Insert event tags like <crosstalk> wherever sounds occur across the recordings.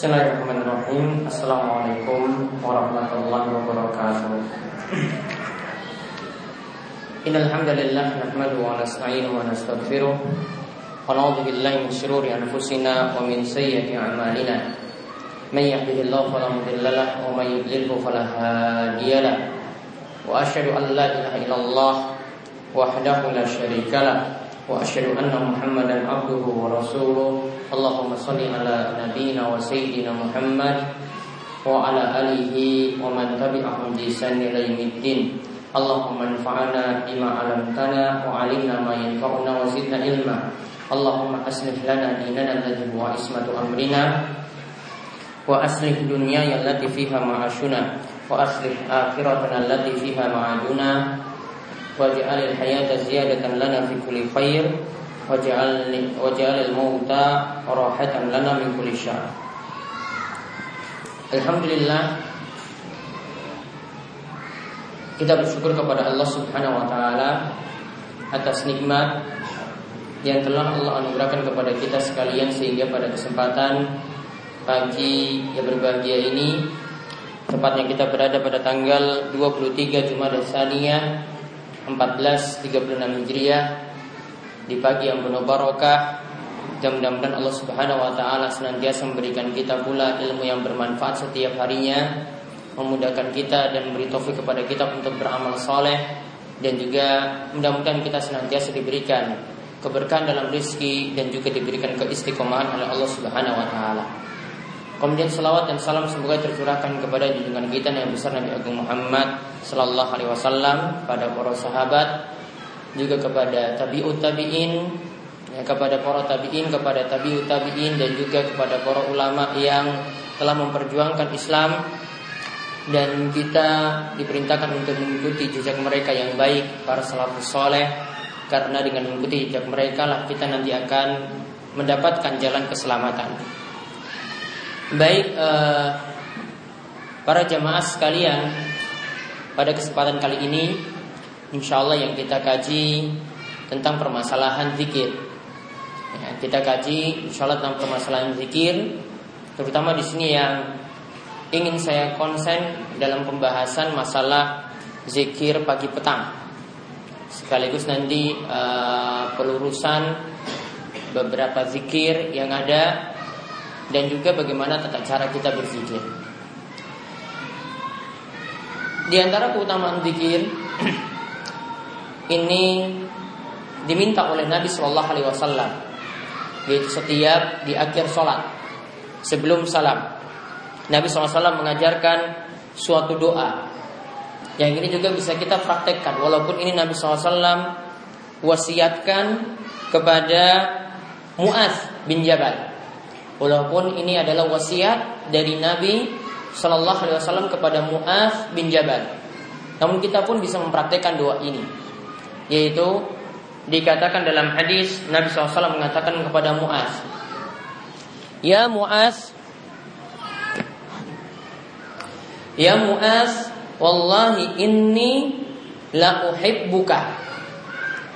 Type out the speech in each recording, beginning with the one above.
Bismillahirrahmanirrahim Assalamualaikum warahmatullahi wabarakatuh Innalhamdulillah Nahmadu wa nasta'inu wa nasta'gfiruh Wa na'udhu billahi min syururi anfusina Wa min sayyati amalina Man yahdihillahu falamudillalah Wa man yudlilhu falahadiyalah Wa ashadu an la ilaha illallah Wahdahu la syarikalah وأشهد أن محمدا عبده ورسوله اللهم صل على نبينا وسيدنا محمد وعلى آله ومن تبعهم بإحسان إلى يوم الدين اللهم انفعنا بما علمتنا وعلمنا ما ينفعنا وزدنا علما اللهم أصلح لنا ديننا الذي هو عصمة أمرنا وأصلح دنياي التي فيها معاشنا وأصلح آخرتنا التي فيها معادنا waj'al al-hayata ziyadatan lana fi kulli khair waj'al al-mauta rahatan lana min kulli syarr Alhamdulillah kita bersyukur kepada Allah Subhanahu wa taala atas nikmat yang telah Allah anugerahkan kepada kita sekalian sehingga pada kesempatan pagi yang berbahagia ini tepatnya kita berada pada tanggal 23 Jumat Tsaniyah 1436 Hijriah di pagi yang penuh barokah dan mudah-mudahan Allah Subhanahu wa taala senantiasa memberikan kita pula ilmu yang bermanfaat setiap harinya, memudahkan kita dan memberi taufik kepada kita untuk beramal soleh dan juga mudah-mudahan kita senantiasa diberikan keberkahan dalam rizki dan juga diberikan keistiqomahan oleh Allah Subhanahu wa taala. Kemudian salawat dan salam semoga tercurahkan kepada junjungan kita yang besar Nabi Agung Muhammad Sallallahu Alaihi Wasallam pada para sahabat juga kepada tabiut tabiin ya, kepada para tabiin kepada tabiut tabiin dan juga kepada para ulama yang telah memperjuangkan Islam dan kita diperintahkan untuk mengikuti jejak mereka yang baik para salafus soleh karena dengan mengikuti jejak mereka lah kita nanti akan mendapatkan jalan keselamatan. Baik eh, para jamaah sekalian, pada kesempatan kali ini, insya Allah yang kita kaji tentang permasalahan zikir. Ya, kita kaji insya Allah tentang permasalahan zikir, terutama di sini yang ingin saya konsen dalam pembahasan masalah zikir pagi petang. Sekaligus nanti uh, pelurusan beberapa zikir yang ada dan juga bagaimana tata cara kita berzikir. Di antara keutamaan zikir <clears throat> ini diminta oleh Nabi Shallallahu Alaihi Wasallam yaitu setiap di akhir sholat sebelum salam. Nabi SAW mengajarkan suatu doa. Yang ini juga bisa kita praktekkan walaupun ini Nabi SAW wasiatkan kepada Muaz bin Jabal. Walaupun ini adalah wasiat dari Nabi Shallallahu Alaihi Wasallam kepada Muaz bin Jabal. Namun kita pun bisa mempraktekkan doa ini, yaitu dikatakan dalam hadis Nabi SAW mengatakan kepada Muaz, Ya Muaz, Ya Muaz, Wallahi inni la uhibbuka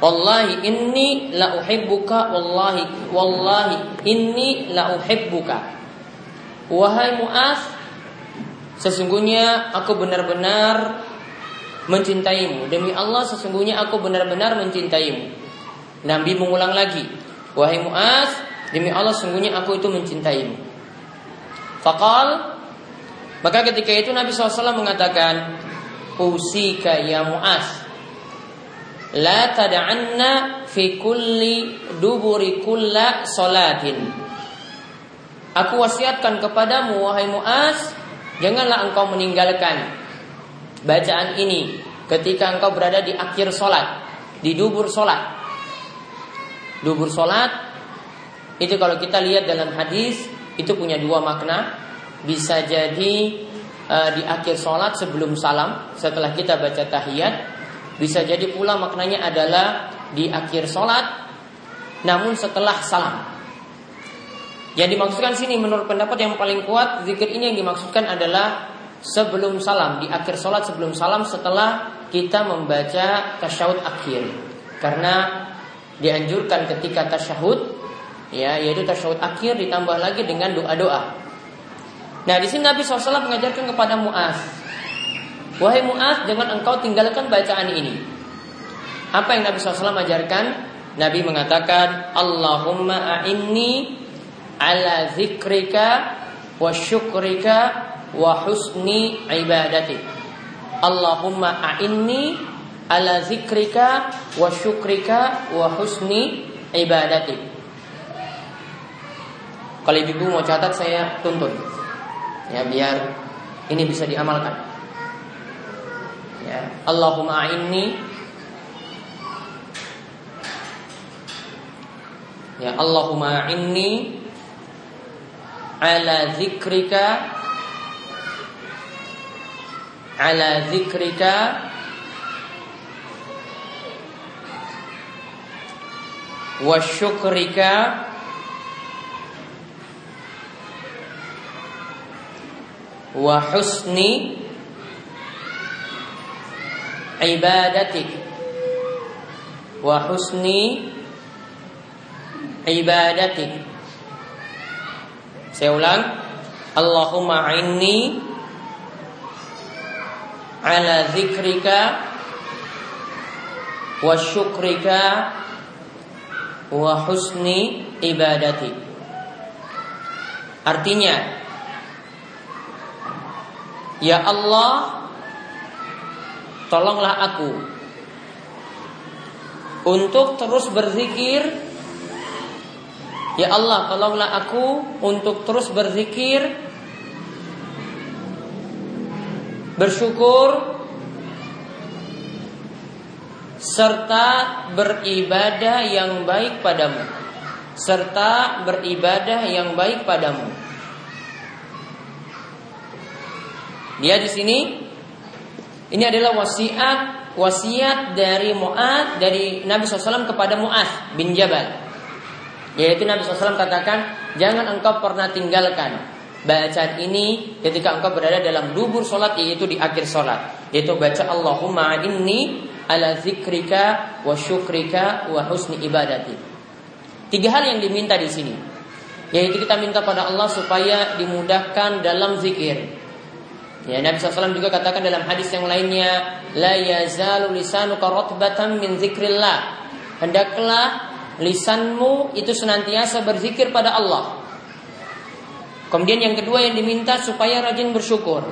Wallahi inni la uhibbuka wallahi wallahi inni la uhibbuka. Wahai Muaz, sesungguhnya aku benar-benar mencintaimu. Demi Allah sesungguhnya aku benar-benar mencintaimu. Nabi mengulang lagi, wahai Muaz, demi Allah sesungguhnya aku itu mencintaimu. Fakal maka ketika itu Nabi SAW mengatakan, Usika ya Muaz, La tada'anna fi kulli duburi kulla salatin. Aku wasiatkan kepadamu wahai Muaz, janganlah engkau meninggalkan bacaan ini ketika engkau berada di akhir solat, di dubur solat. Dubur solat itu kalau kita lihat dalam hadis itu punya dua makna. Bisa jadi uh, di akhir solat sebelum salam setelah kita baca tahiyat bisa jadi pula maknanya adalah di akhir sholat, namun setelah salam. Yang dimaksudkan sini menurut pendapat yang paling kuat zikir ini yang dimaksudkan adalah sebelum salam di akhir sholat sebelum salam setelah kita membaca tasyahud akhir karena dianjurkan ketika tasyahud ya yaitu tasyahud akhir ditambah lagi dengan doa-doa Nah, di sini Nabi SAW mengajarkan kepada Muaz, wahai Muaz, jangan engkau tinggalkan bacaan ini. Apa yang Nabi SAW ajarkan? Nabi mengatakan, Allahumma a'inni ala zikrika wa syukrika wa husni ibadati. Allahumma a'inni ala zikrika wa syukrika wa husni ibadati. Kalau ibu mau catat saya tuntun ya biar ini bisa diamalkan ya Allahumma inni ya Allahumma inni ala zikrika ala zikrika wa syukrika wa husni ibadatik wa husni ibadatik saya ulang. Allahumma inni ala zikrika wa syukrika wa husni ibadatik artinya Ya Allah, tolonglah aku untuk terus berzikir. Ya Allah, tolonglah aku untuk terus berzikir, bersyukur, serta beribadah yang baik padamu. Serta beribadah yang baik padamu. Dia di sini ini adalah wasiat wasiat dari Mu'ad dari Nabi SAW kepada Mu'ad bin Jabal. Yaitu Nabi SAW katakan, jangan engkau pernah tinggalkan bacaan ini ketika engkau berada dalam dubur solat yaitu di akhir solat. Yaitu baca Allahumma inni ala zikrika wa syukrika wa husni ibadati. Tiga hal yang diminta di sini. Yaitu kita minta pada Allah supaya dimudahkan dalam zikir. Ya, Nabi SAW juga katakan dalam hadis yang lainnya, la yazalu lisanuka ratbatan min zikrillah. Hendaklah lisanmu itu senantiasa berzikir pada Allah. Kemudian yang kedua yang diminta supaya rajin bersyukur.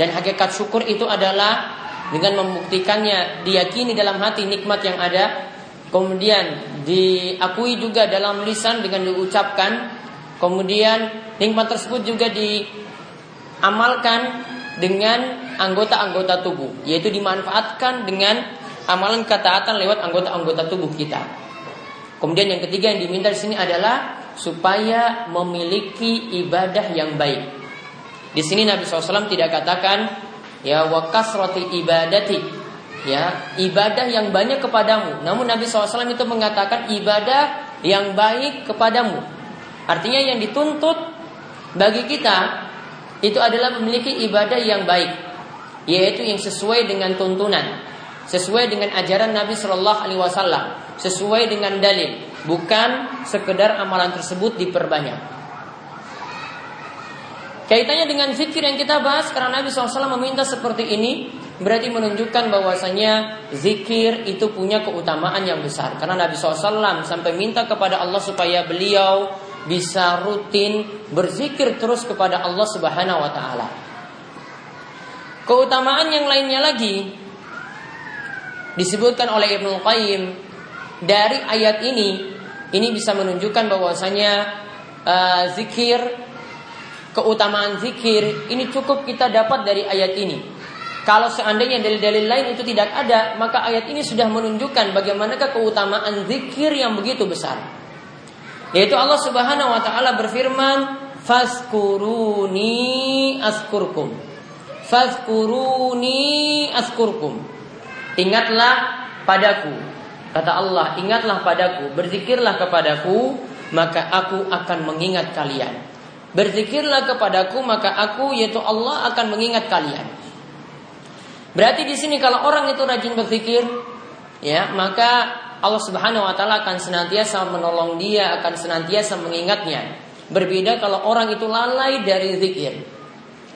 Dan hakikat syukur itu adalah dengan membuktikannya diyakini dalam hati nikmat yang ada, kemudian diakui juga dalam lisan dengan diucapkan, kemudian nikmat tersebut juga di amalkan dengan anggota-anggota tubuh, yaitu dimanfaatkan dengan amalan ketaatan lewat anggota-anggota tubuh kita. Kemudian yang ketiga yang diminta di sini adalah supaya memiliki ibadah yang baik. Di sini Nabi SAW tidak katakan ya wakas roti ibadati ya ibadah yang banyak kepadamu. Namun Nabi SAW itu mengatakan ibadah yang baik kepadamu. Artinya yang dituntut bagi kita itu adalah memiliki ibadah yang baik, yaitu yang sesuai dengan tuntunan, sesuai dengan ajaran Nabi Shallallahu Alaihi Wasallam, sesuai dengan dalil, bukan sekedar amalan tersebut diperbanyak. Kaitannya dengan zikir yang kita bahas karena Nabi SAW meminta seperti ini berarti menunjukkan bahwasanya zikir itu punya keutamaan yang besar karena Nabi SAW sampai minta kepada Allah supaya beliau bisa rutin berzikir terus kepada Allah Subhanahu wa taala. Keutamaan yang lainnya lagi disebutkan oleh Ibnu Qayyim dari ayat ini ini bisa menunjukkan bahwasanya uh, zikir keutamaan zikir ini cukup kita dapat dari ayat ini. Kalau seandainya dalil-dalil lain itu tidak ada, maka ayat ini sudah menunjukkan bagaimanakah keutamaan zikir yang begitu besar. Yaitu Allah Subhanahu wa taala berfirman, "Fazkuruni askurkum." Fazkuruni askurkum. Ingatlah padaku. Kata Allah, ingatlah padaku, berzikirlah kepadaku, maka aku akan mengingat kalian. Berzikirlah kepadaku, maka aku yaitu Allah akan mengingat kalian. Berarti di sini kalau orang itu rajin berzikir, ya, maka Allah Subhanahu wa taala akan senantiasa menolong dia, akan senantiasa mengingatnya. Berbeda kalau orang itu lalai dari zikir.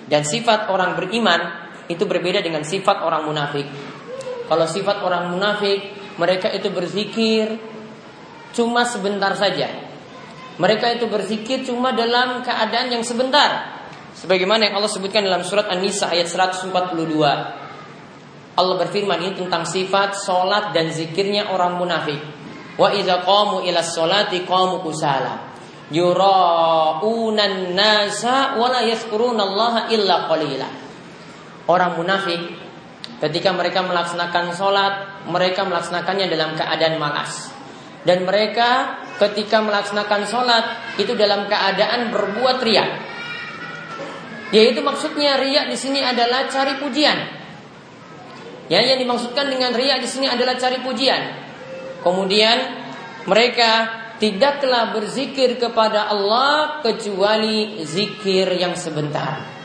Dan sifat orang beriman itu berbeda dengan sifat orang munafik. Kalau sifat orang munafik, mereka itu berzikir cuma sebentar saja. Mereka itu berzikir cuma dalam keadaan yang sebentar. Sebagaimana yang Allah sebutkan dalam surat An-Nisa ayat 142. Allah berfirman ini tentang sifat solat dan zikirnya orang munafik. Wa idza qamu ila sholati qamu kusala. Yura'unan nasa wa la illa qalila. Orang munafik ketika mereka melaksanakan sholat, mereka melaksanakannya dalam keadaan malas. Dan mereka ketika melaksanakan sholat itu dalam keadaan berbuat riak. Yaitu maksudnya riak di sini adalah cari pujian. Ya, yang dimaksudkan dengan ria di sini adalah cari pujian. Kemudian mereka tidaklah berzikir kepada Allah kecuali zikir yang sebentar.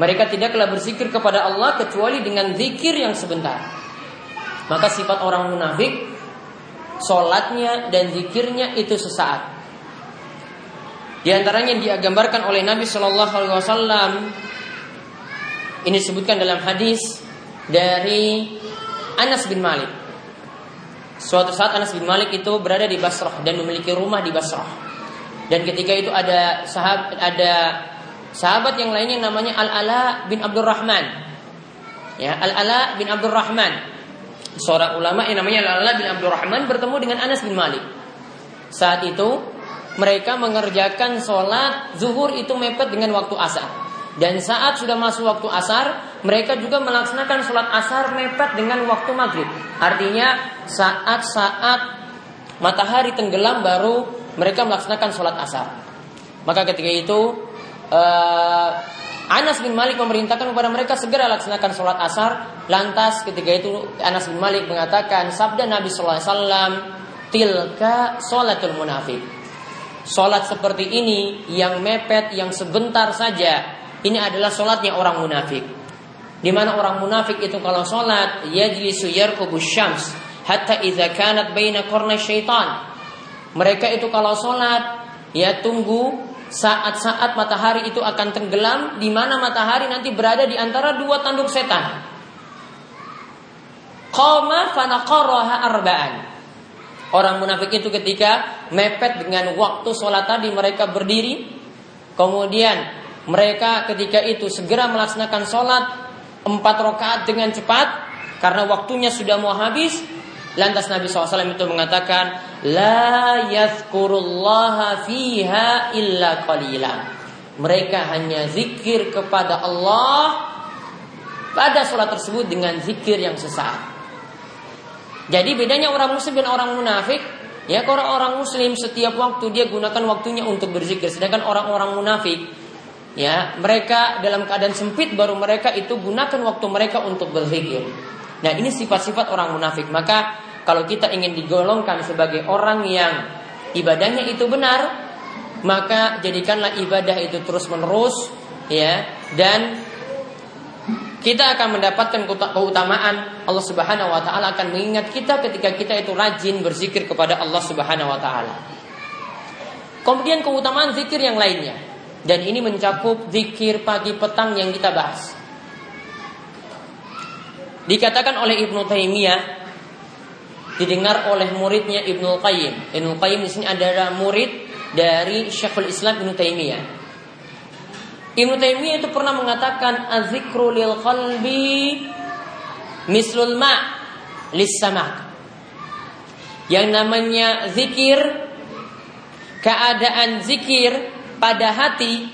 Mereka tidaklah berzikir kepada Allah kecuali dengan zikir yang sebentar. Maka sifat orang munafik Solatnya dan zikirnya itu sesaat Di antaranya yang digambarkan oleh Nabi Shallallahu Alaihi Wasallam ini disebutkan dalam hadis dari Anas bin Malik. Suatu saat Anas bin Malik itu berada di Basrah dan memiliki rumah di Basrah. Dan ketika itu ada sahabat ada sahabat yang lainnya namanya Al-Ala bin Abdurrahman. Ya, Al-Ala bin Abdurrahman. Seorang ulama yang namanya Al-Ala bin Abdurrahman bertemu dengan Anas bin Malik. Saat itu mereka mengerjakan sholat zuhur itu mepet dengan waktu asar. Dan saat sudah masuk waktu asar, mereka juga melaksanakan sholat asar mepet dengan waktu maghrib. Artinya saat-saat matahari tenggelam baru mereka melaksanakan sholat asar. Maka ketika itu uh, Anas bin Malik memerintahkan kepada mereka segera laksanakan sholat asar. Lantas ketika itu Anas bin Malik mengatakan sabda Nabi Sallallahu Alaihi Wasallam, tilka sholatul munafik. Sholat seperti ini yang mepet, yang sebentar saja ini adalah sholatnya orang munafik. Di mana orang munafik itu kalau sholat yajlisu yarkubu syams hatta idza kanat baina syaitan. Mereka itu kalau sholat ya tunggu saat-saat matahari itu akan tenggelam di mana matahari nanti berada di antara dua tanduk setan. Qama fanaqaraha arba'an. Orang munafik itu ketika mepet dengan waktu sholat tadi mereka berdiri Kemudian mereka ketika itu segera melaksanakan sholat empat rakaat dengan cepat karena waktunya sudah mau habis. Lantas Nabi SAW itu mengatakan, La yadhkurullaha fiha illa qalila. Mereka hanya zikir kepada Allah pada sholat tersebut dengan zikir yang sesaat. Jadi bedanya orang muslim dan orang munafik Ya kalau orang muslim setiap waktu dia gunakan waktunya untuk berzikir Sedangkan orang-orang munafik ya mereka dalam keadaan sempit baru mereka itu gunakan waktu mereka untuk berzikir. Nah ini sifat-sifat orang munafik. Maka kalau kita ingin digolongkan sebagai orang yang ibadahnya itu benar, maka jadikanlah ibadah itu terus menerus, ya dan kita akan mendapatkan keutamaan Allah Subhanahu wa taala akan mengingat kita ketika kita itu rajin berzikir kepada Allah Subhanahu wa taala. Kemudian keutamaan zikir yang lainnya. Dan ini mencakup zikir pagi petang yang kita bahas. Dikatakan oleh Ibnu Taimiyah didengar oleh muridnya Ibnu Qayyim. Ibnu Qayyim di sini adalah murid dari Syekhul Islam Ibnu Taimiyah. Ibnu Taimiyah itu pernah mengatakan azikru lil qalbi mislul ma lis samak. Yang namanya zikir keadaan zikir pada hati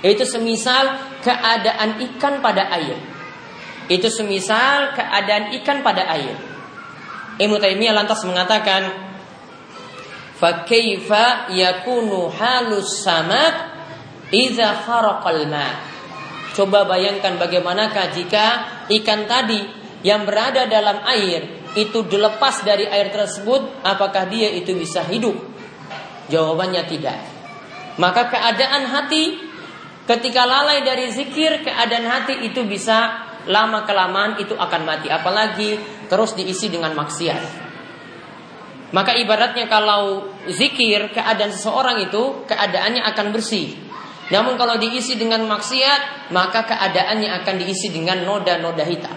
itu semisal keadaan ikan pada air. Itu semisal keadaan ikan pada air. Ibnu Taimiyah lantas mengatakan, "Fakaifa yakunu halus samak idza kharaqal ma?" Coba bayangkan bagaimanakah jika ikan tadi yang berada dalam air itu dilepas dari air tersebut, apakah dia itu bisa hidup? Jawabannya tidak. Maka keadaan hati ketika lalai dari zikir, keadaan hati itu bisa lama kelamaan itu akan mati. Apalagi terus diisi dengan maksiat. Maka ibaratnya kalau zikir keadaan seseorang itu keadaannya akan bersih. Namun kalau diisi dengan maksiat, maka keadaannya akan diisi dengan noda-noda hitam.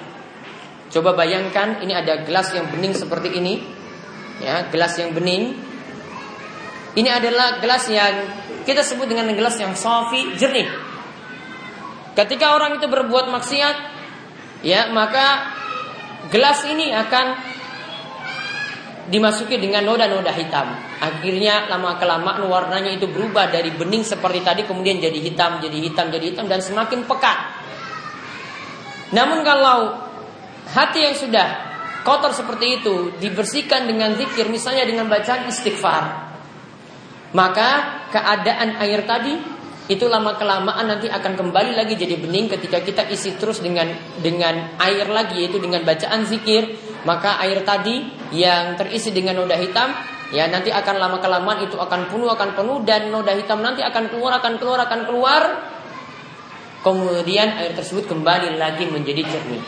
Coba bayangkan ini ada gelas yang bening seperti ini. Ya, gelas yang bening. Ini adalah gelas yang kita sebut dengan gelas yang safi, jernih. Ketika orang itu berbuat maksiat, ya, maka gelas ini akan dimasuki dengan noda-noda hitam. Akhirnya lama kelamaan warnanya itu berubah dari bening seperti tadi kemudian jadi hitam, jadi hitam, jadi hitam dan semakin pekat. Namun kalau hati yang sudah kotor seperti itu dibersihkan dengan zikir misalnya dengan bacaan istighfar, maka keadaan air tadi itu lama kelamaan nanti akan kembali lagi jadi bening ketika kita isi terus dengan dengan air lagi yaitu dengan bacaan zikir. Maka air tadi yang terisi dengan noda hitam ya nanti akan lama kelamaan itu akan penuh akan penuh dan noda hitam nanti akan keluar akan keluar akan keluar. Kemudian air tersebut kembali lagi menjadi jernih.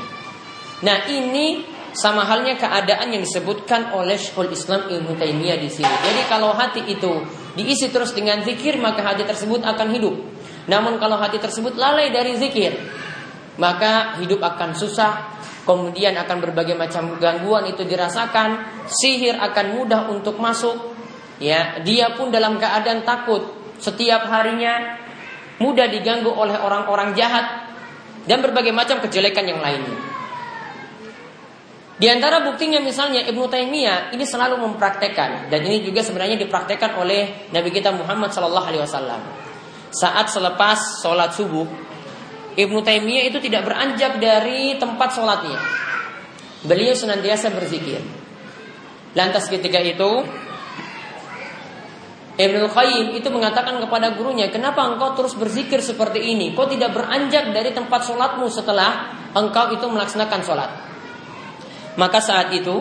Nah ini sama halnya keadaan yang disebutkan oleh Syekhul Islam Ibnu Taimiyah di sini. Jadi kalau hati itu diisi terus dengan zikir maka hati tersebut akan hidup. Namun kalau hati tersebut lalai dari zikir maka hidup akan susah, kemudian akan berbagai macam gangguan itu dirasakan, sihir akan mudah untuk masuk. Ya, dia pun dalam keadaan takut setiap harinya mudah diganggu oleh orang-orang jahat dan berbagai macam kejelekan yang lainnya. Di antara buktinya misalnya Ibnu Taimiyah ini selalu mempraktekkan dan ini juga sebenarnya dipraktekkan oleh Nabi kita Muhammad Shallallahu Alaihi Wasallam. Saat selepas sholat subuh, Ibnu Taimiyah itu tidak beranjak dari tempat sholatnya. Beliau senantiasa berzikir. Lantas ketika itu Ibnu Qayyim itu mengatakan kepada gurunya, kenapa engkau terus berzikir seperti ini? Kau tidak beranjak dari tempat sholatmu setelah engkau itu melaksanakan sholat. Maka saat itu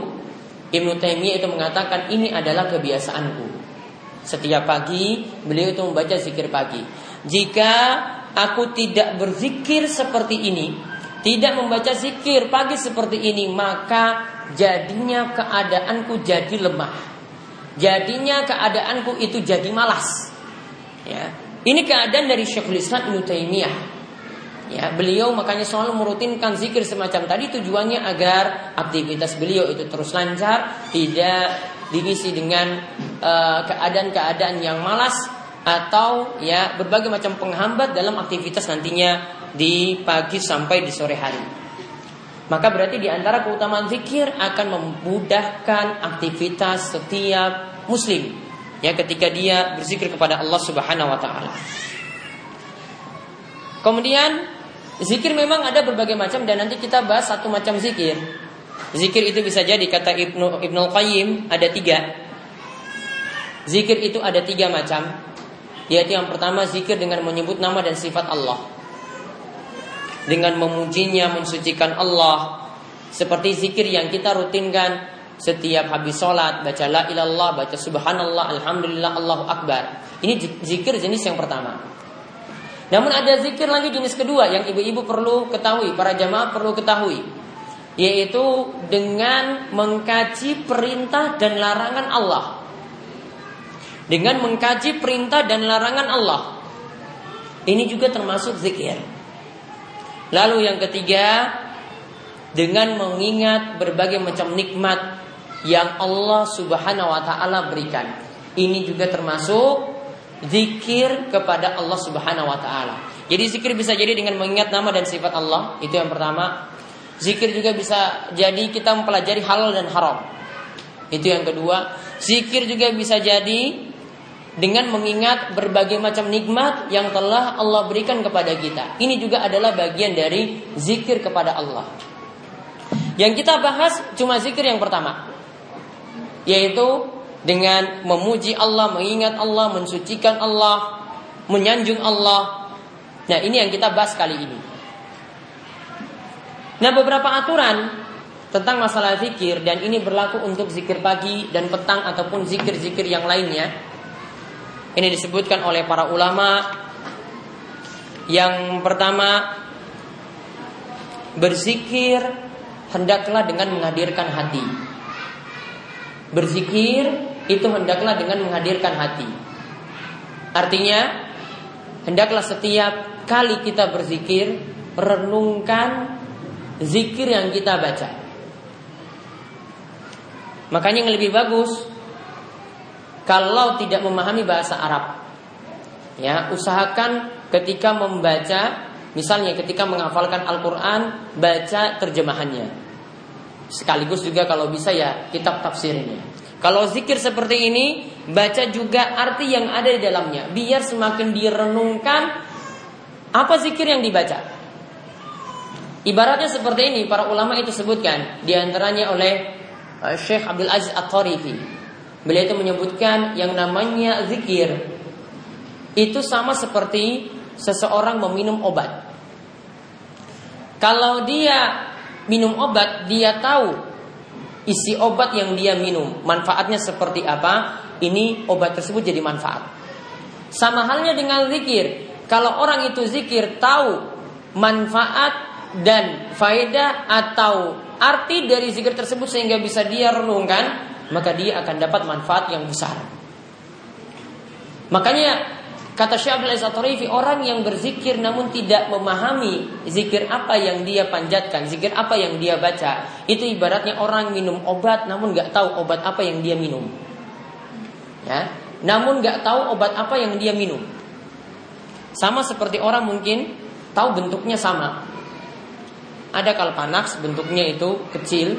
Ibnu Taimiyah itu mengatakan ini adalah kebiasaanku. Setiap pagi beliau itu membaca zikir pagi. Jika aku tidak berzikir seperti ini, tidak membaca zikir pagi seperti ini, maka jadinya keadaanku jadi lemah. Jadinya keadaanku itu jadi malas. Ya. Ini keadaan dari Syekhul Islam Ibnu Taimiyah. Ya, beliau makanya selalu merutinkan zikir semacam tadi tujuannya agar aktivitas beliau itu terus lancar, tidak diisi dengan eh, keadaan-keadaan uh, yang malas atau ya berbagai macam penghambat dalam aktivitas nantinya di pagi sampai di sore hari. Maka berarti di antara keutamaan zikir akan memudahkan aktivitas setiap muslim ya ketika dia berzikir kepada Allah Subhanahu wa taala. Kemudian Zikir memang ada berbagai macam dan nanti kita bahas satu macam zikir. Zikir itu bisa jadi kata Ibnu Ibnu Qayyim ada tiga. Zikir itu ada tiga macam. Yaitu yang pertama zikir dengan menyebut nama dan sifat Allah. Dengan memujinya, mensucikan Allah. Seperti zikir yang kita rutinkan setiap habis sholat, baca la ilallah, baca subhanallah, alhamdulillah, Allahu akbar. Ini zikir jenis yang pertama. Namun ada zikir lagi jenis kedua yang ibu-ibu perlu ketahui, para jamaah perlu ketahui, yaitu dengan mengkaji perintah dan larangan Allah. Dengan mengkaji perintah dan larangan Allah. Ini juga termasuk zikir. Lalu yang ketiga, dengan mengingat berbagai macam nikmat yang Allah Subhanahu wa taala berikan. Ini juga termasuk zikir kepada Allah Subhanahu wa taala. Jadi zikir bisa jadi dengan mengingat nama dan sifat Allah, itu yang pertama. Zikir juga bisa jadi kita mempelajari halal dan haram. Itu yang kedua. Zikir juga bisa jadi dengan mengingat berbagai macam nikmat yang telah Allah berikan kepada kita. Ini juga adalah bagian dari zikir kepada Allah. Yang kita bahas cuma zikir yang pertama, yaitu dengan memuji Allah, mengingat Allah, mensucikan Allah, menyanjung Allah. Nah, ini yang kita bahas kali ini. Nah, beberapa aturan tentang masalah zikir dan ini berlaku untuk zikir pagi dan petang ataupun zikir-zikir yang lainnya. Ini disebutkan oleh para ulama. Yang pertama, berzikir hendaklah dengan menghadirkan hati berzikir itu hendaklah dengan menghadirkan hati. Artinya, hendaklah setiap kali kita berzikir, renungkan zikir yang kita baca. Makanya yang lebih bagus kalau tidak memahami bahasa Arab, ya usahakan ketika membaca, misalnya ketika menghafalkan Al-Quran, baca terjemahannya. Sekaligus juga kalau bisa ya kitab tafsirnya. Kalau zikir seperti ini, baca juga arti yang ada di dalamnya, biar semakin direnungkan apa zikir yang dibaca. Ibaratnya seperti ini, para ulama itu sebutkan di antaranya oleh uh, Syekh Abdul Aziz At-Tarifi. Beliau itu menyebutkan yang namanya zikir itu sama seperti seseorang meminum obat. Kalau dia minum obat, dia tahu isi obat yang dia minum, manfaatnya seperti apa, ini obat tersebut jadi manfaat. Sama halnya dengan zikir. Kalau orang itu zikir tahu manfaat dan faedah atau arti dari zikir tersebut sehingga bisa dia renungkan, maka dia akan dapat manfaat yang besar. Makanya kata Syekh Abdul orang yang berzikir namun tidak memahami zikir apa yang dia panjatkan, zikir apa yang dia baca, itu ibaratnya orang minum obat namun nggak tahu obat apa yang dia minum. Ya, namun nggak tahu obat apa yang dia minum. Sama seperti orang mungkin tahu bentuknya sama, ada Kalpanax bentuknya itu kecil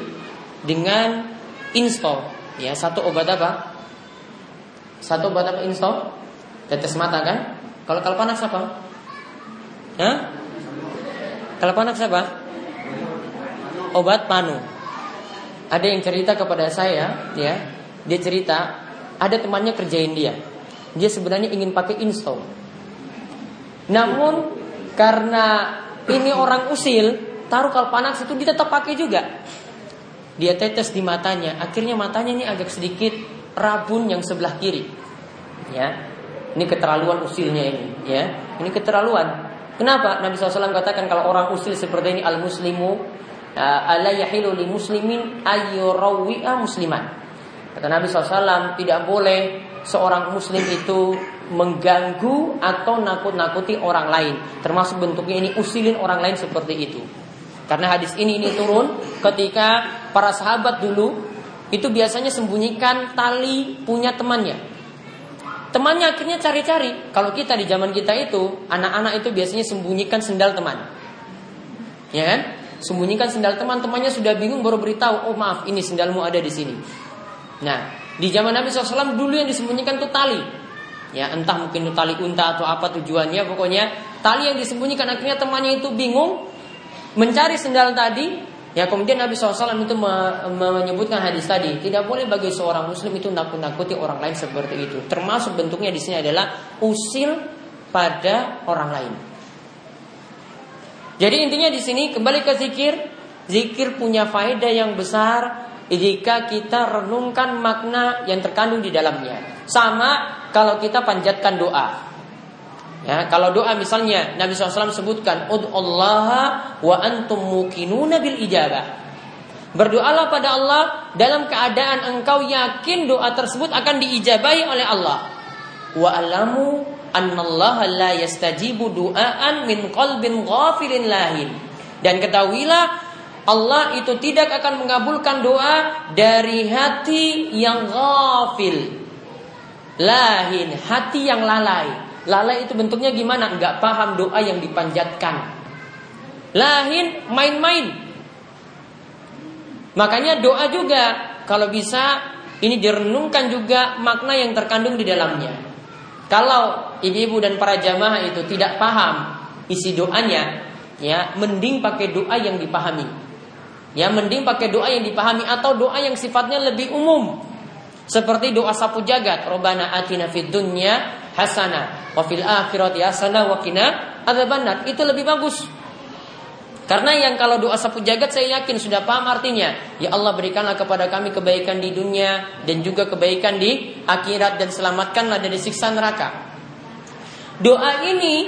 dengan install. Ya satu obat apa? Satu obat apa install tetes mata kan? Kalau Kalpanax apa? Hah? Kalpanax apa? Obat panu. Ada yang cerita kepada saya ya. Dia cerita ada temannya kerjain dia. Dia sebenarnya ingin pakai install. Namun karena ini orang usil taruh kalpanax itu dia tetap pakai juga. Dia tetes di matanya, akhirnya matanya ini agak sedikit rabun yang sebelah kiri. Ya, ini keterlaluan usilnya ini. Ya, ini keterlaluan. Kenapa? Nabi SAW katakan kalau orang usil seperti ini al muslimu uh, ala yahilu li muslimin ayyurawi'a musliman. Kata Nabi SAW tidak boleh seorang muslim itu mengganggu atau nakut-nakuti orang lain. Termasuk bentuknya ini usilin orang lain seperti itu. Karena hadis ini ini turun ketika para sahabat dulu itu biasanya sembunyikan tali punya temannya. Temannya akhirnya cari-cari. Kalau kita di zaman kita itu, anak-anak itu biasanya sembunyikan sendal teman. Ya kan? Sembunyikan sendal teman, temannya sudah bingung baru beritahu, "Oh, maaf, ini sendalmu ada di sini." Nah, di zaman Nabi SAW dulu yang disembunyikan itu tali. Ya, entah mungkin itu tali unta atau apa tujuannya, pokoknya tali yang disembunyikan akhirnya temannya itu bingung, mencari sendal tadi, ya kemudian Nabi SAW itu menyebutkan hadis tadi, tidak boleh bagi seorang muslim itu nakut-nakuti orang lain seperti itu. Termasuk bentuknya di sini adalah usil pada orang lain. Jadi intinya di sini kembali ke zikir, zikir punya faedah yang besar jika kita renungkan makna yang terkandung di dalamnya. Sama kalau kita panjatkan doa. Ya, kalau doa misalnya Nabi SAW sebutkan Allah wa antum mukinuna bil ijabah. Berdoalah pada Allah dalam keadaan engkau yakin doa tersebut akan diijabahi oleh Allah. Wa alamu annallaha la yastajibu du'aan min qalbin ghafilin lahin. Dan ketahuilah Allah itu tidak akan mengabulkan doa dari hati yang ghafil. Lahin, hati yang lalai. Lalai itu bentuknya gimana? Enggak paham doa yang dipanjatkan. Lahin main-main. Makanya doa juga kalau bisa ini direnungkan juga makna yang terkandung di dalamnya. Kalau ibu-ibu dan para jamaah itu tidak paham isi doanya, ya mending pakai doa yang dipahami. Ya mending pakai doa yang dipahami atau doa yang sifatnya lebih umum. Seperti doa sapu jagat, Robbana atina fid dunya hasana wa fil akhirati hasana wa qina adzabannar. Itu lebih bagus. Karena yang kalau doa sapu jagat saya yakin sudah paham artinya. Ya Allah berikanlah kepada kami kebaikan di dunia dan juga kebaikan di akhirat dan selamatkanlah dari siksa neraka. Doa ini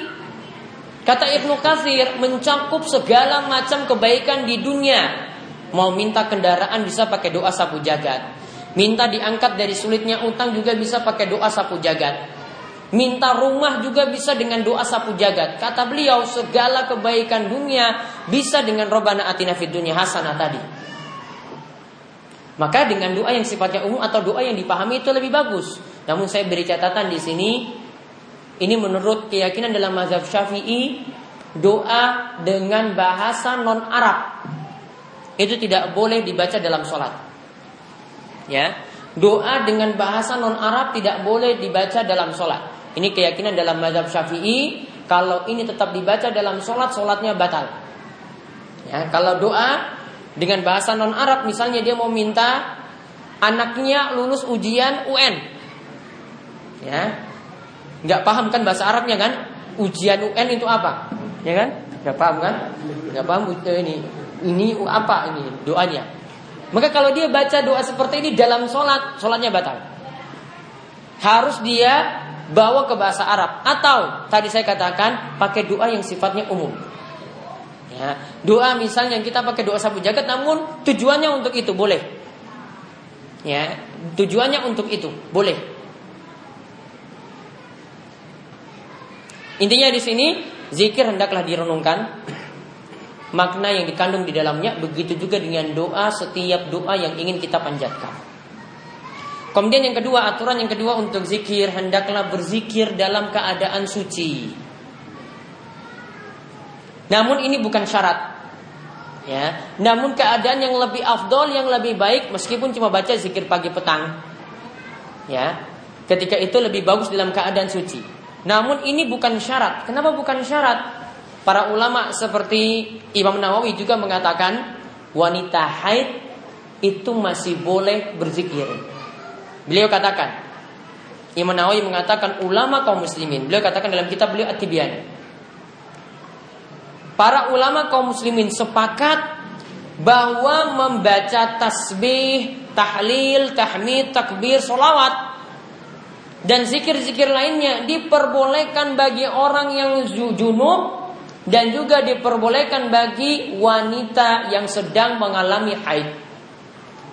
kata Ibnu Katsir mencakup segala macam kebaikan di dunia. Mau minta kendaraan bisa pakai doa sapu jagat. Minta diangkat dari sulitnya utang juga bisa pakai doa sapu jagat. Minta rumah juga bisa dengan doa sapu jagat. Kata beliau, segala kebaikan dunia bisa dengan robana atina fid dunia hasanah tadi. Maka dengan doa yang sifatnya umum atau doa yang dipahami itu lebih bagus. Namun saya beri catatan di sini, ini menurut keyakinan dalam mazhab Syafi'i, doa dengan bahasa non Arab itu tidak boleh dibaca dalam sholat. Ya, doa dengan bahasa non Arab tidak boleh dibaca dalam sholat. Ini keyakinan dalam mazhab Syafi'i. Kalau ini tetap dibaca dalam sholat, sholatnya batal. Ya, kalau doa dengan bahasa non Arab, misalnya dia mau minta anaknya lulus ujian UN, ya, nggak paham kan bahasa Arabnya kan? Ujian UN itu apa? Ya kan? Nggak paham kan? Nggak paham ini ini apa ini doanya? Maka kalau dia baca doa seperti ini dalam sholat, sholatnya batal. Harus dia bawa ke bahasa Arab atau tadi saya katakan pakai doa yang sifatnya umum. Ya, doa misalnya kita pakai doa sabu jagat, namun tujuannya untuk itu boleh. Ya, tujuannya untuk itu boleh. Intinya di sini zikir hendaklah direnungkan makna yang dikandung di dalamnya begitu juga dengan doa setiap doa yang ingin kita panjatkan. Kemudian yang kedua aturan yang kedua untuk zikir hendaklah berzikir dalam keadaan suci. Namun ini bukan syarat. Ya, namun keadaan yang lebih afdol yang lebih baik meskipun cuma baca zikir pagi petang. Ya. Ketika itu lebih bagus dalam keadaan suci. Namun ini bukan syarat. Kenapa bukan syarat? Para ulama seperti Imam Nawawi juga mengatakan wanita haid itu masih boleh berzikir. Beliau katakan, Imam Nawawi mengatakan ulama kaum muslimin. Beliau katakan dalam kitab beliau At-Tibyan. Para ulama kaum muslimin sepakat bahwa membaca tasbih, tahlil, tahmid, takbir, solawat dan zikir-zikir lainnya diperbolehkan bagi orang yang junub dan juga diperbolehkan bagi wanita yang sedang mengalami haid.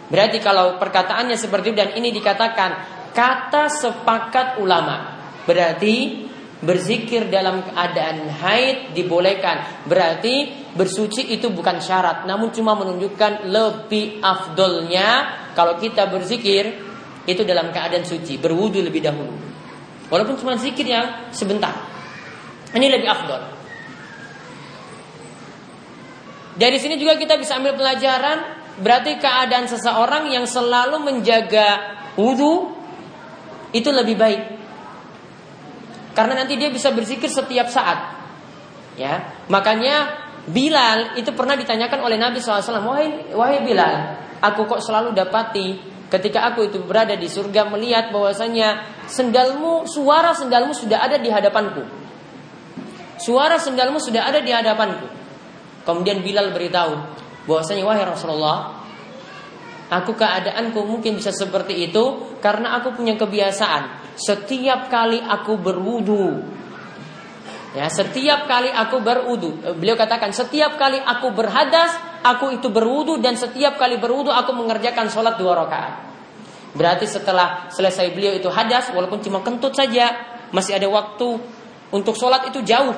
Berarti kalau perkataannya seperti itu dan ini dikatakan kata sepakat ulama. Berarti berzikir dalam keadaan haid dibolehkan. Berarti bersuci itu bukan syarat, namun cuma menunjukkan lebih afdolnya kalau kita berzikir itu dalam keadaan suci, berwudu lebih dahulu. Walaupun cuma zikir yang sebentar. Ini lebih afdol. Dari sini juga kita bisa ambil pelajaran berarti keadaan seseorang yang selalu menjaga wudhu itu lebih baik. Karena nanti dia bisa berzikir setiap saat. Ya, makanya Bilal itu pernah ditanyakan oleh Nabi SAW, wahai, wahai Bilal, aku kok selalu dapati ketika aku itu berada di surga melihat bahwasanya sendalmu, suara sendalmu sudah ada di hadapanku. Suara sendalmu sudah ada di hadapanku. Kemudian Bilal beritahu bahwasanya wahai Rasulullah, aku keadaanku mungkin bisa seperti itu karena aku punya kebiasaan setiap kali aku berwudu Ya, setiap kali aku berwudu, beliau katakan setiap kali aku berhadas, aku itu berwudu dan setiap kali berwudu aku mengerjakan sholat dua rakaat. Berarti setelah selesai beliau itu hadas, walaupun cuma kentut saja, masih ada waktu untuk sholat itu jauh.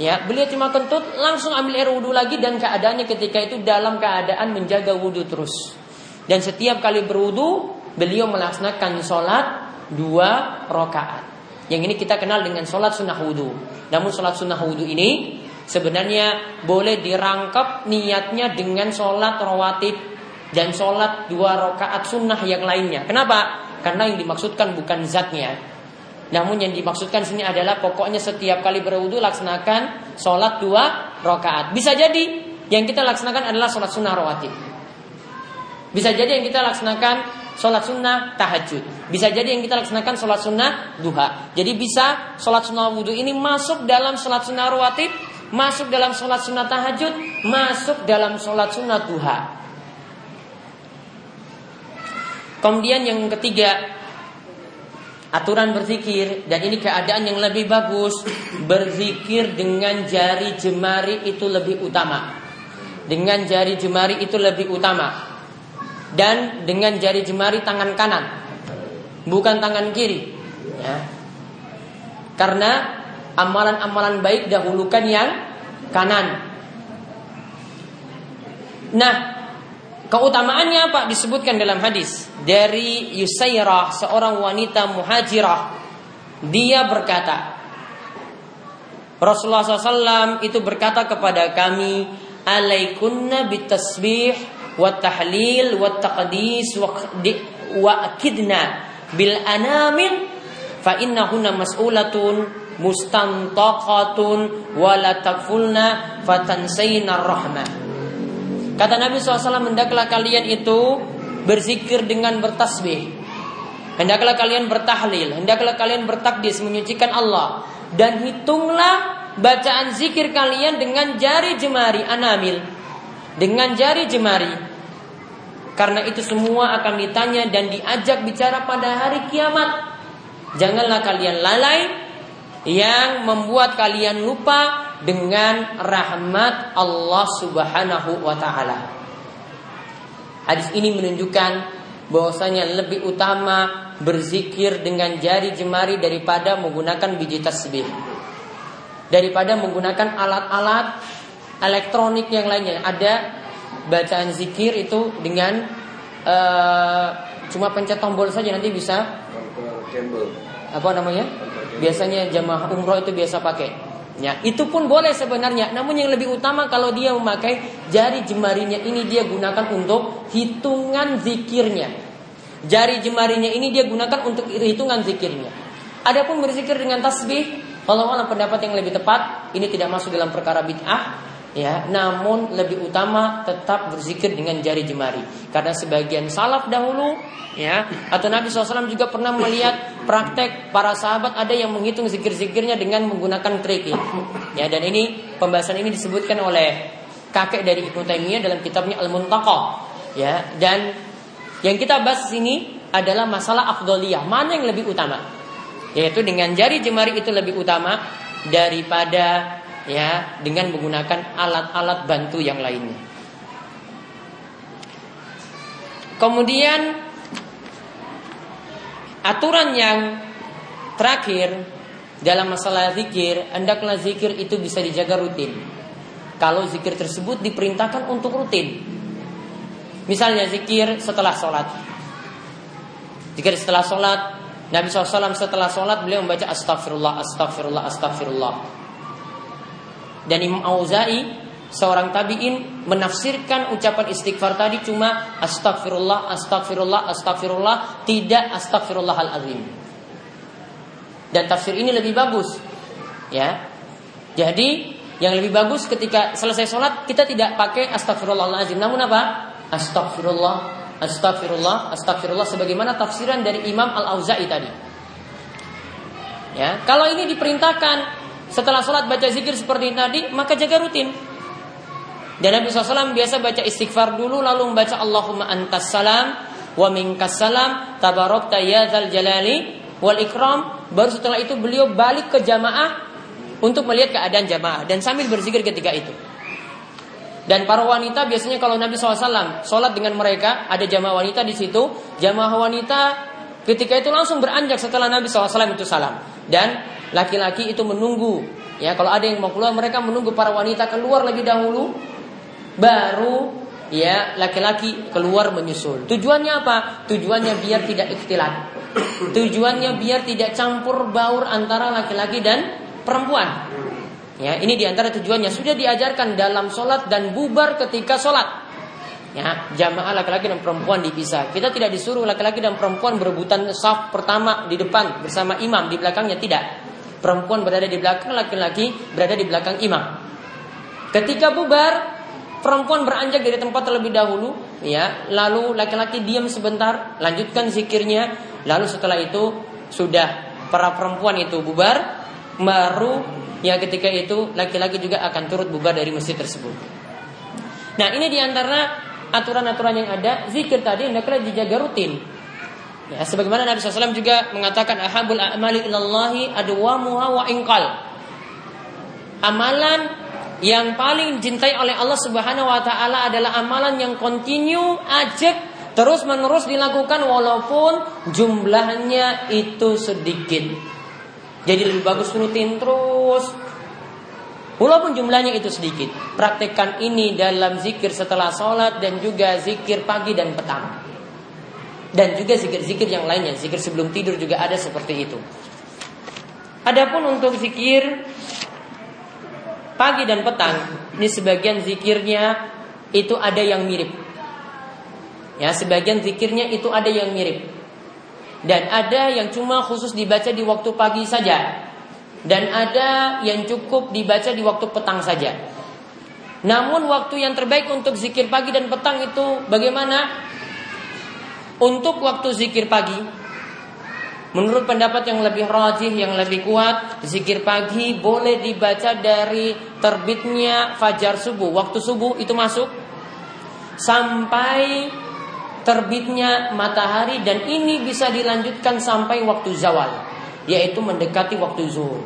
Ya, beliau cuma kentut, langsung ambil air wudhu lagi dan keadaannya ketika itu dalam keadaan menjaga wudhu terus. Dan setiap kali berwudhu, beliau melaksanakan sholat dua rakaat. Yang ini kita kenal dengan sholat sunnah wudhu. Namun sholat sunnah wudhu ini sebenarnya boleh dirangkap niatnya dengan sholat rawatib dan sholat dua rakaat sunnah yang lainnya. Kenapa? Karena yang dimaksudkan bukan zatnya, namun yang dimaksudkan sini adalah pokoknya setiap kali berwudu laksanakan sholat dua rakaat. Bisa jadi yang kita laksanakan adalah sholat sunnah rawatib. Bisa jadi yang kita laksanakan sholat sunnah tahajud. Bisa jadi yang kita laksanakan sholat sunnah duha. Jadi bisa sholat sunnah wudhu ini masuk dalam sholat sunnah rawatib, masuk dalam sholat sunnah tahajud, masuk dalam sholat sunnah duha. Kemudian yang ketiga aturan berzikir dan ini keadaan yang lebih bagus berzikir dengan jari jemari itu lebih utama dengan jari jemari itu lebih utama dan dengan jari jemari tangan kanan, bukan tangan kiri. Ya. Karena amalan-amalan baik dahulukan yang kanan. Nah, keutamaannya apa? Disebutkan dalam hadis dari Yusairah, seorang wanita muhajirah. Dia berkata, Rasulullah SAW itu berkata kepada kami, alaikunna bitasbih wa tahlil wa taqdis wa akidna bil anamin fa innahunna mas'ulatun mustantaqatun wa la takfulna fatansayna rahmah Kata Nabi SAW hendaklah kalian itu berzikir dengan bertasbih. Hendaklah kalian bertahlil. Hendaklah kalian bertakdis menyucikan Allah. Dan hitunglah bacaan zikir kalian dengan jari jemari anamil. Dengan jari jemari. Karena itu semua akan ditanya dan diajak bicara pada hari kiamat. Janganlah kalian lalai yang membuat kalian lupa dengan rahmat Allah Subhanahu wa taala hadis ini menunjukkan bahwasanya lebih utama berzikir dengan jari jemari daripada menggunakan biji tasbih daripada menggunakan alat-alat elektronik yang lainnya. Ada bacaan zikir itu dengan uh, cuma pencet tombol saja nanti bisa apa namanya? Biasanya jamaah umroh itu biasa pakai. Ya, itu pun boleh sebenarnya. Namun yang lebih utama kalau dia memakai jari jemarinya ini dia gunakan untuk hitungan zikirnya. Jari jemarinya ini dia gunakan untuk hitungan zikirnya. Adapun berzikir dengan tasbih kalau Allah pendapat yang lebih tepat, ini tidak masuk dalam perkara bid'ah, ya. Namun lebih utama tetap berzikir dengan jari jemari, karena sebagian salaf dahulu, ya, atau Nabi SAW juga pernah melihat praktek para sahabat ada yang menghitung zikir-zikirnya dengan menggunakan kerikil, ya. Dan ini pembahasan ini disebutkan oleh kakek dari Ibnu Taimiyah dalam kitabnya Al-Muntaqa, ya. Dan yang kita bahas ini adalah masalah afdoliyah, mana yang lebih utama? yaitu dengan jari jemari itu lebih utama daripada ya dengan menggunakan alat-alat bantu yang lainnya. Kemudian aturan yang terakhir dalam masalah zikir, hendaklah zikir itu bisa dijaga rutin. Kalau zikir tersebut diperintahkan untuk rutin. Misalnya zikir setelah sholat. Zikir setelah sholat Nabi SAW setelah sholat beliau membaca astagfirullah, astagfirullah, astagfirullah. Dan Imam Auza'i seorang tabiin menafsirkan ucapan istighfar tadi cuma astagfirullah, astagfirullah, astagfirullah, tidak astagfirullah al azim. Dan tafsir ini lebih bagus, ya. Jadi yang lebih bagus ketika selesai sholat kita tidak pakai astagfirullah al azim, namun apa? Astagfirullah, Astagfirullah, astagfirullah sebagaimana tafsiran dari Imam Al-Auza'i tadi. Ya, kalau ini diperintahkan setelah sholat baca zikir seperti tadi, maka jaga rutin. Dan Nabi SAW biasa baca istighfar dulu lalu membaca Allahumma antas salam wa minkas salam tabarokta ya zal jalali wal ikram. Baru setelah itu beliau balik ke jamaah untuk melihat keadaan jamaah dan sambil berzikir ketika itu. Dan para wanita biasanya kalau Nabi SAW sholat dengan mereka, ada jamaah wanita di situ, jamaah wanita ketika itu langsung beranjak setelah Nabi SAW itu salam. Dan laki-laki itu menunggu, ya kalau ada yang mau keluar mereka menunggu para wanita keluar lebih dahulu, baru ya laki-laki keluar menyusul. Tujuannya apa? Tujuannya biar tidak ikhtilat. Tujuannya biar tidak campur baur antara laki-laki dan perempuan. Ya, ini di antara tujuannya sudah diajarkan dalam sholat dan bubar ketika sholat. Ya, jamaah laki-laki dan perempuan dipisah. Kita tidak disuruh laki-laki dan perempuan berebutan saf pertama di depan bersama imam di belakangnya tidak. Perempuan berada di belakang, laki-laki berada di belakang imam. Ketika bubar, perempuan beranjak dari tempat terlebih dahulu, ya. Lalu laki-laki diam sebentar, lanjutkan zikirnya. Lalu setelah itu sudah para perempuan itu bubar, baru ya ketika itu laki-laki juga akan turut bubar dari masjid tersebut. Nah ini di antara aturan-aturan yang ada zikir tadi hendaklah dijaga rutin. Ya, sebagaimana Nabi SAW juga mengatakan ahabul a'mali ilallahi wa ingkal. Amalan yang paling dicintai oleh Allah Subhanahu wa taala adalah amalan yang kontinu, ajak Terus menerus dilakukan walaupun jumlahnya itu sedikit. Jadi lebih bagus rutin terus. Walaupun jumlahnya itu sedikit. Praktekkan ini dalam zikir setelah sholat dan juga zikir pagi dan petang. Dan juga zikir-zikir yang lainnya. Zikir sebelum tidur juga ada seperti itu. Adapun untuk zikir pagi dan petang, ini sebagian zikirnya itu ada yang mirip. Ya, sebagian zikirnya itu ada yang mirip. Dan ada yang cuma khusus dibaca di waktu pagi saja. Dan ada yang cukup dibaca di waktu petang saja. Namun waktu yang terbaik untuk zikir pagi dan petang itu bagaimana? Untuk waktu zikir pagi Menurut pendapat yang lebih rajih, yang lebih kuat, zikir pagi boleh dibaca dari terbitnya fajar subuh, waktu subuh itu masuk sampai terbitnya matahari dan ini bisa dilanjutkan sampai waktu zawal, yaitu mendekati waktu zuhur.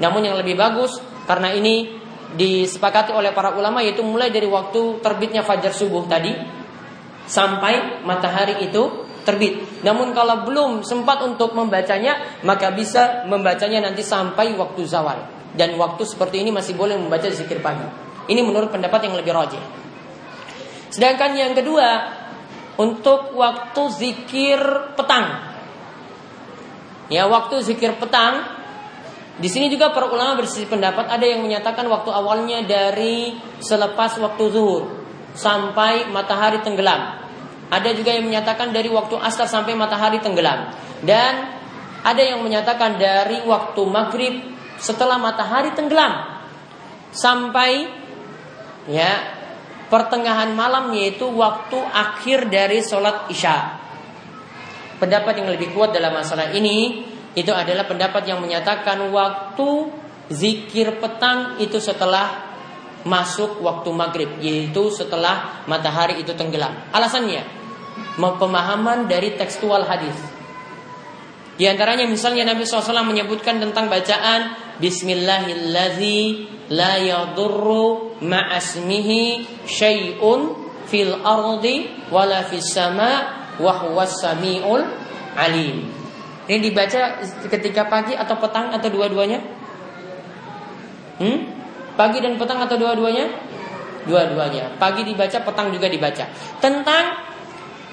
Namun yang lebih bagus karena ini disepakati oleh para ulama yaitu mulai dari waktu terbitnya fajar subuh tadi sampai matahari itu terbit. Namun kalau belum sempat untuk membacanya, maka bisa membacanya nanti sampai waktu zawal. Dan waktu seperti ini masih boleh membaca zikir pagi. Ini menurut pendapat yang lebih rajih. Sedangkan yang kedua, untuk waktu zikir petang. Ya, waktu zikir petang di sini juga para ulama bersisi pendapat ada yang menyatakan waktu awalnya dari selepas waktu zuhur sampai matahari tenggelam. Ada juga yang menyatakan dari waktu asar sampai matahari tenggelam. Dan ada yang menyatakan dari waktu maghrib setelah matahari tenggelam sampai ya pertengahan malam yaitu waktu akhir dari sholat isya. Pendapat yang lebih kuat dalam masalah ini itu adalah pendapat yang menyatakan waktu zikir petang itu setelah masuk waktu maghrib yaitu setelah matahari itu tenggelam. Alasannya pemahaman dari tekstual hadis. Di antaranya misalnya Nabi SAW menyebutkan tentang bacaan Bismillahilladzi la yadurru ma'asmihi syai'un fil ardi wala fis sama wa samiul alim. Ini dibaca ketika pagi atau petang atau dua-duanya? Hmm? Pagi dan petang atau dua-duanya? Dua-duanya. Pagi dibaca, petang juga dibaca. Tentang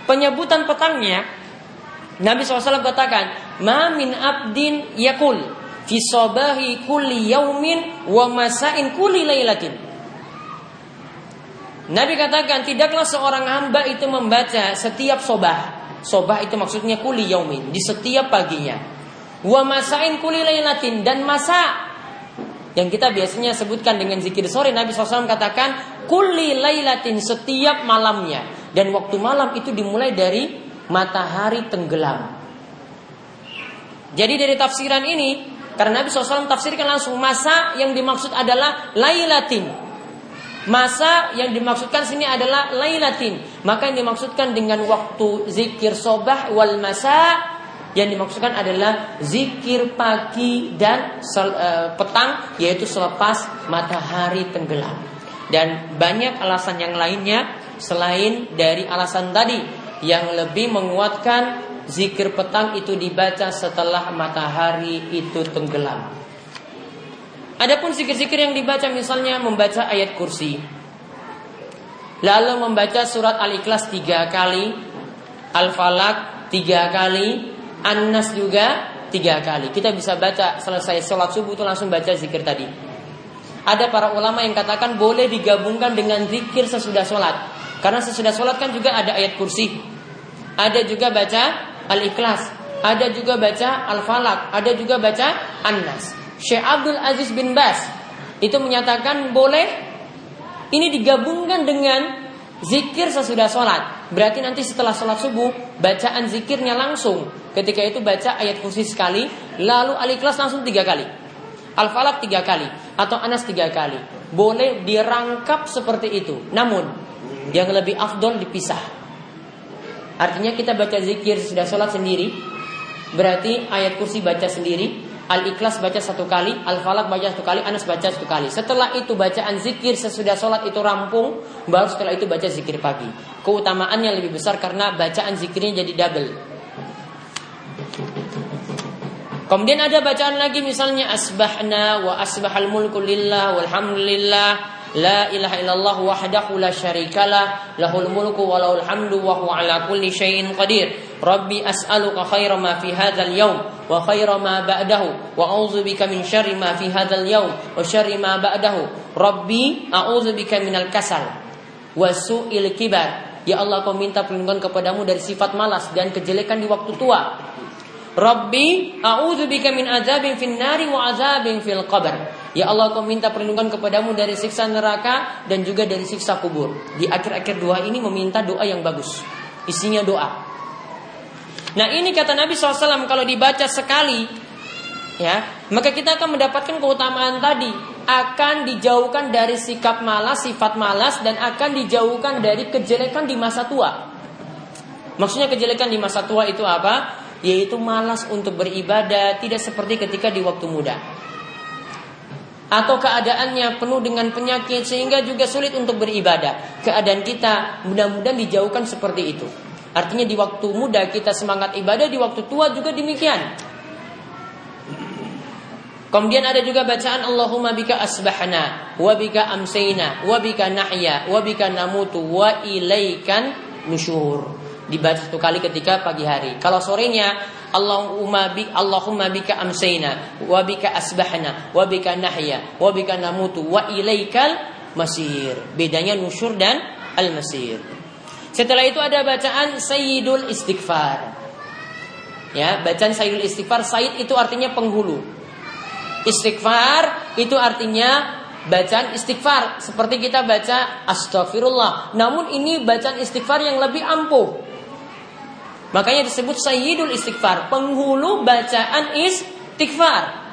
penyebutan petangnya Nabi SAW katakan ma min abdin yakul fi sobahi kulli yaumin wa masain kulli laylatin Nabi katakan tidaklah seorang hamba itu membaca setiap sobah Sobah itu maksudnya kuli yaumin Di setiap paginya Wa masain kuli laylatin Dan masa Yang kita biasanya sebutkan dengan zikir sore Nabi SAW katakan Kuli laylatin setiap malamnya dan waktu malam itu dimulai dari matahari tenggelam. Jadi dari tafsiran ini, karena Nabi SAW tafsirkan langsung masa yang dimaksud adalah lailatin. Masa yang dimaksudkan sini adalah lailatin. Maka yang dimaksudkan dengan waktu zikir sobah wal masa yang dimaksudkan adalah zikir pagi dan sel, e, petang yaitu selepas matahari tenggelam. Dan banyak alasan yang lainnya selain dari alasan tadi yang lebih menguatkan zikir petang itu dibaca setelah matahari itu tenggelam. Adapun zikir-zikir yang dibaca misalnya membaca ayat kursi Lalu membaca surat Al-Ikhlas tiga kali Al-Falak tiga kali An-Nas juga tiga kali Kita bisa baca selesai sholat subuh itu langsung baca zikir tadi Ada para ulama yang katakan boleh digabungkan dengan zikir sesudah sholat karena sesudah sholat kan juga ada ayat kursi. Ada juga baca Al-Ikhlas. Ada juga baca Al-Falak. Ada juga baca An-Nas. Syekh Abdul Aziz bin Bas itu menyatakan boleh ini digabungkan dengan zikir sesudah sholat. Berarti nanti setelah sholat subuh bacaan zikirnya langsung. Ketika itu baca ayat kursi sekali, lalu al-ikhlas langsung tiga kali. Al-falak tiga kali atau anas tiga kali. Boleh dirangkap seperti itu. Namun yang lebih afdol dipisah. Artinya kita baca zikir sudah sholat sendiri, berarti ayat kursi baca sendiri, Al-Ikhlas baca satu kali, Al-Falak baca satu kali, Anas baca satu kali. Setelah itu bacaan zikir sesudah sholat itu rampung, baru setelah itu baca zikir pagi. Keutamaannya lebih besar karena bacaan zikirnya jadi double. Kemudian ada bacaan lagi misalnya asbahna wa asbahal mulku lillah walhamdulillah La ilaha illallah wahdahu la syarikalah lahul mulku wa lahul hamdu wa huwa ala kulli syai'in qadir. Rabbi as'aluka khaira ma fi hadzal yaum wa khaira ma ba'dahu wa a'udzu bika min syarri ma fi hadzal yaum wa syarri ma ba'dahu. Rabbi a'udzu bika minal kasal wa su'il kibar. Ya Allah kau minta perlindungan kepadamu dari sifat malas dan kejelekan di waktu tua. Rabbi a'udzubika min azabin fin nari wa azabin fil qabr. Ya Allah kau minta perlindungan kepadamu dari siksa neraka dan juga dari siksa kubur. Di akhir-akhir doa ini meminta doa yang bagus. Isinya doa. Nah ini kata Nabi SAW kalau dibaca sekali ya maka kita akan mendapatkan keutamaan tadi akan dijauhkan dari sikap malas sifat malas dan akan dijauhkan dari kejelekan di masa tua maksudnya kejelekan di masa tua itu apa yaitu malas untuk beribadah tidak seperti ketika di waktu muda atau keadaannya penuh dengan penyakit sehingga juga sulit untuk beribadah. Keadaan kita mudah-mudahan dijauhkan seperti itu. Artinya di waktu muda kita semangat ibadah, di waktu tua juga demikian. Kemudian ada juga bacaan Allahumma bika asbahna wa bika amsayna wa bika nahya wa bika namutu wa ilaikan nusyur. Dibaca satu kali ketika pagi hari. Kalau sorenya Allahumma bi Allahumma bika amsayna wa bika asbahna wa bika nahya wa bika namutu wa ilaikal masir. Bedanya nusyur dan al-masir. Setelah itu ada bacaan Sayyidul Istighfar. Ya, bacaan Sayyidul Istighfar, Sayyid itu artinya penghulu. Istighfar itu artinya bacaan istighfar seperti kita baca astagfirullah. Namun ini bacaan istighfar yang lebih ampuh. Makanya disebut sayyidul istighfar, penghulu bacaan istighfar.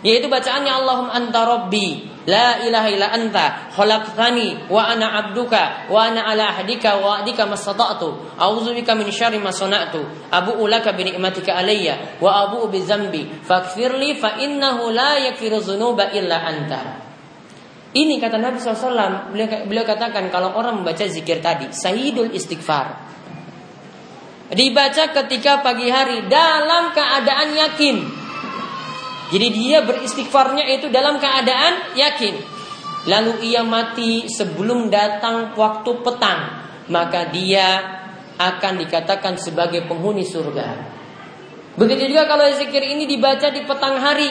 Yaitu bacaannya Allahumma anta rabbi la ilaha illa anta khalaqtani wa ana abduka wa ana ala ahdika wa adika mastata'tu a'udzu bika min syarri ma sana'tu abu'u laka bi ni'matika alayya wa abu'u bi dzambi faghfirli fa innahu la yaghfiru dzunuba illa anta ini kata Nabi SAW beliau, beliau katakan kalau orang membaca zikir tadi Sayyidul istighfar dibaca ketika pagi hari dalam keadaan yakin. Jadi dia beristighfarnya itu dalam keadaan yakin. Lalu ia mati sebelum datang waktu petang, maka dia akan dikatakan sebagai penghuni surga. Begitu juga kalau zikir ini dibaca di petang hari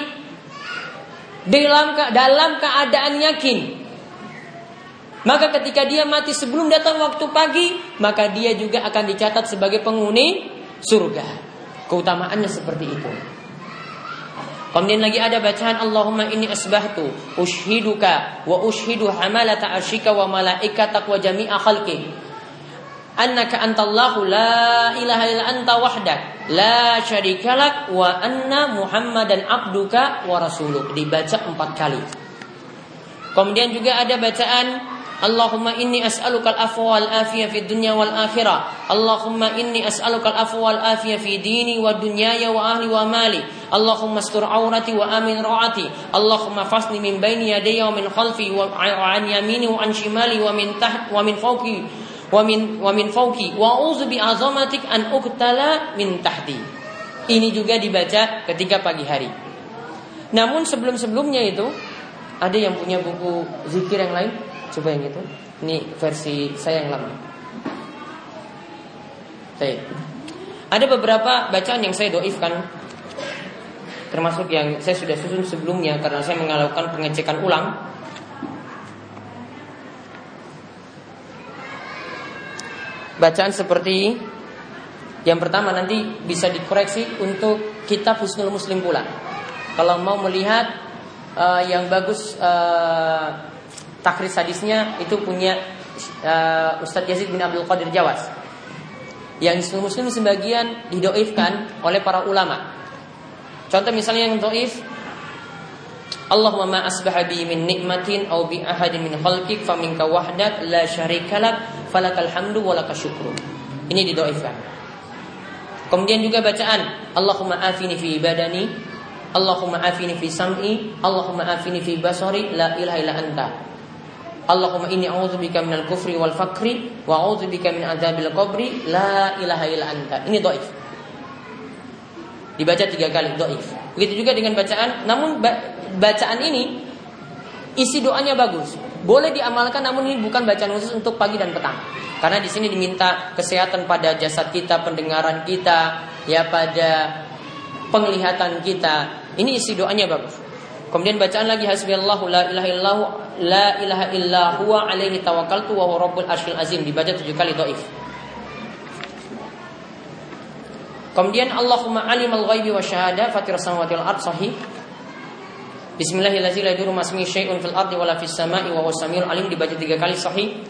dalam dalam keadaan yakin maka ketika dia mati sebelum datang waktu pagi, maka dia juga akan dicatat sebagai penghuni surga. Keutamaannya seperti itu. Kemudian lagi ada bacaan Allahumma inni asbahtu ushiduka wa ushidu hamalata arshika wa malaikatak wa jami'a khalqi annaka antallahu la ilaha illa anta wahdak la syarikalak wa anna muhammadan abduka wa rasuluk dibaca empat kali kemudian juga ada bacaan Allahumma inni as'alukal afwa wal afiyah fid dunya wal akhirah. Allahumma inni as'alukal afwa wal afiyah fi dini wa dunyaya wa ahli wa mali. Allahumma astur aurati wa amin ra'ati. Allahumma fasni min baini yadayya wa min khalfi wa an yamini wa an shimali wa min taht wa min fawqi wa min wa min fawqi wa uzu bi azamatik an uqtala min tahti. Ini juga dibaca ketika pagi hari. Namun sebelum-sebelumnya itu ada yang punya buku zikir yang lain? Coba yang itu. Ini versi saya yang lama. Baik. Ada beberapa bacaan yang saya doifkan termasuk yang saya sudah susun sebelumnya karena saya melakukan pengecekan ulang. Bacaan seperti yang pertama nanti bisa dikoreksi untuk kitab Husnul Muslim pula. Kalau mau melihat uh, yang bagus uh, takris hadisnya itu punya uh, Ustadz Yazid bin Abdul Qadir Jawas. Yang muslim sebagian didoifkan oleh para ulama. Contoh misalnya yang doif Allahumma ma asbaha bi min nikmatin aw bi ahadin min khalqik faminka wahdak la syarikalak falakal hamdu wa lakal syukru. Ini didoifkan. Kemudian juga bacaan Allahumma afini fi ibadani Allahumma afini fi sam'i, Allahumma afini fi basari, la ilaha illa anta. Allahumma inni a'udzubika minal kufri wal fakri wa a'udzubika min adzabil qabri, la ilaha illa anta. Ini dhaif. Dibaca tiga kali dhaif. Begitu juga dengan bacaan, namun bacaan ini isi doanya bagus. Boleh diamalkan namun ini bukan bacaan khusus untuk pagi dan petang. Karena di sini diminta kesehatan pada jasad kita, pendengaran kita, ya pada penglihatan kita. Ini isi doanya bagus. Kemudian bacaan lagi hasbiyallahu la ilaha illahu la ilaha illa huwa alaihi tawakkaltu wa huwa rabbul arsyil azim dibaca tujuh kali dhaif. Kemudian Allahumma alimal ghaibi wa syahada fatir samawati wal ard sahih. Bismillahirrahmanirrahim la yadurru masmi syai'un fil ardi wala fis sama'i wa huwas samiul alim dibaca tiga kali sahih.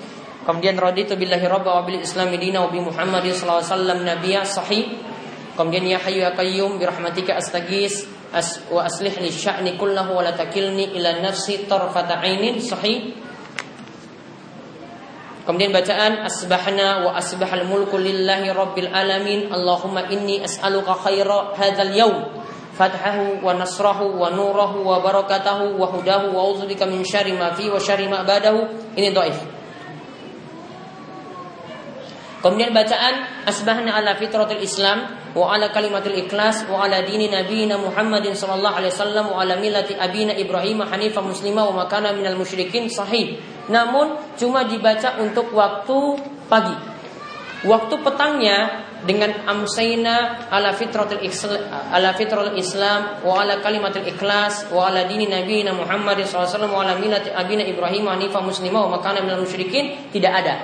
Kemudian raditu billahi rabba wa bil islam dina wa bi Muhammadin sallallahu alaihi wasallam nabiyya sahih. Kemudian ya hayyu ya qayyum bi rahmatika astaghis aslih li sya'ni kullahu wa la takilni ila nafsi tarfata ainin sahih. Kemudian bacaan asbahna wa asbahal mulku lillahi rabbil alamin. Allahumma inni as'aluka khaira hadzal yaum fathahu wa nasrahu wa nurahu wa barakatahu wa hudahu wa a'udzubika min syarri ma fi wa syarri ma ba'dahu. Ini dhaif. Kemudian bacaan asbahna ala fitratil Islam wa ala kalimatil ikhlas wa ala dini nabiyina Muhammadin sallallahu alaihi wasallam wa ala millati abina Ibrahim hanifah muslimah wa makana minal musyrikin sahih. Namun cuma dibaca untuk waktu pagi. Waktu petangnya dengan amsayna ala fitratil Islam, ala fitratil Islam wa ala kalimatil ikhlas wa ala dini nabiyina Muhammadin sallallahu alaihi wasallam wa ala millati abina Ibrahim hanifah muslimah wa makana minal musyrikin tidak ada.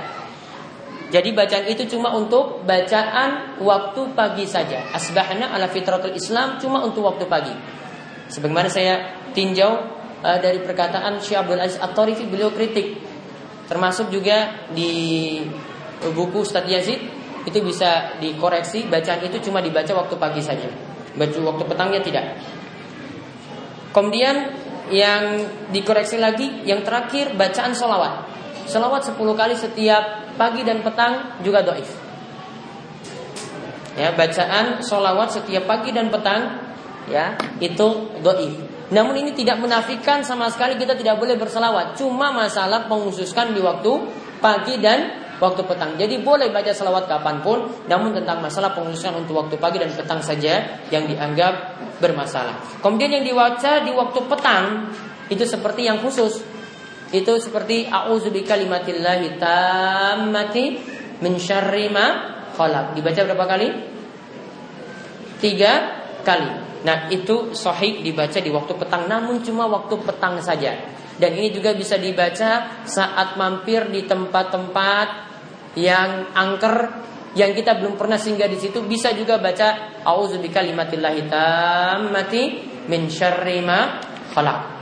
Jadi bacaan itu cuma untuk bacaan waktu pagi saja. Asbahna ala fitratul Islam cuma untuk waktu pagi. Sebagaimana saya tinjau uh, dari perkataan Syekh Abdul Aziz At-Tarifi beliau kritik. Termasuk juga di buku Ustadz Yazid itu bisa dikoreksi bacaan itu cuma dibaca waktu pagi saja. Baca waktu petangnya tidak. Kemudian yang dikoreksi lagi yang terakhir bacaan solawat. Solawat 10 kali setiap pagi dan petang juga doif. Ya, bacaan solawat setiap pagi dan petang ya itu doif. Namun ini tidak menafikan sama sekali kita tidak boleh berselawat. Cuma masalah penghususkan di waktu pagi dan waktu petang. Jadi boleh baca selawat kapan pun, namun tentang masalah penghususan untuk waktu pagi dan petang saja yang dianggap bermasalah. Kemudian yang dibaca di waktu petang itu seperti yang khusus itu seperti a'udzu bikalimatillahi tammati min syarri ma khalaq. Dibaca berapa kali? Tiga kali. Nah, itu sahih dibaca di waktu petang namun cuma waktu petang saja. Dan ini juga bisa dibaca saat mampir di tempat-tempat yang angker yang kita belum pernah singgah di situ bisa juga baca auzu bikalimatillahi tammati min syarri ma khalaq.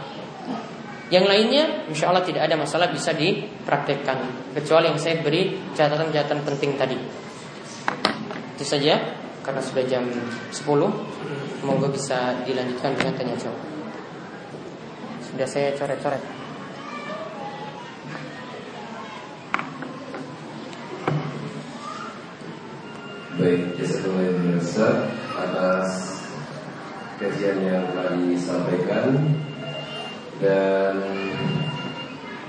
Yang lainnya insya Allah tidak ada masalah bisa dipraktekkan. Kecuali yang saya beri catatan-catatan penting tadi. Itu saja karena sudah jam 10 Semoga bisa dilanjutkan dengan tanya jawab Sudah saya coret-coret. Baik, jazakumullah atas kajian yang telah disampaikan dan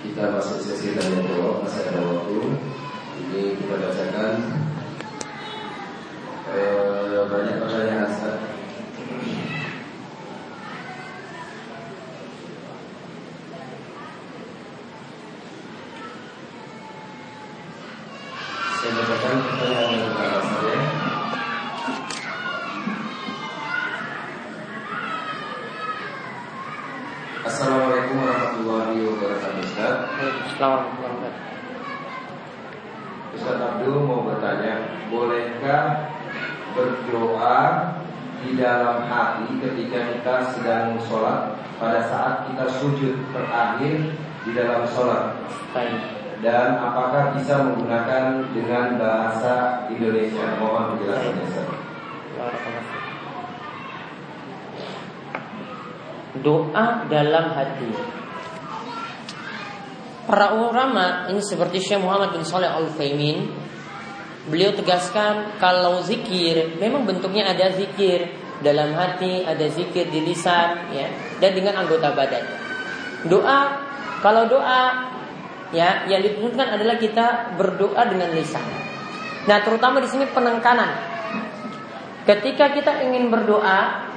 kita masuk sesi tanya jawab masih ada waktu. Ini kita bacakan. Eh, banyak pertanyaan Ustaz saya bacakan pertanyaan yang pertama saya Assalamualaikum warahmatullahi wabarakatuh Ustaz Assalamualaikum Ustaz Abdul mau bertanya Bolehkah berdoa di dalam hati ketika kita sedang sholat Pada saat kita sujud terakhir di dalam sholat? Dan apakah bisa menggunakan dengan bahasa Indonesia? Mohon penjelasannya doa dalam hati. Para ulama ini seperti Syekh Muhammad bin Saleh Al Utsaimin, beliau tegaskan kalau zikir memang bentuknya ada zikir dalam hati, ada zikir di lisan, ya, dan dengan anggota badan. Doa, kalau doa, ya, yang ditunjukkan adalah kita berdoa dengan lisan. Nah, terutama di sini penekanan. Ketika kita ingin berdoa,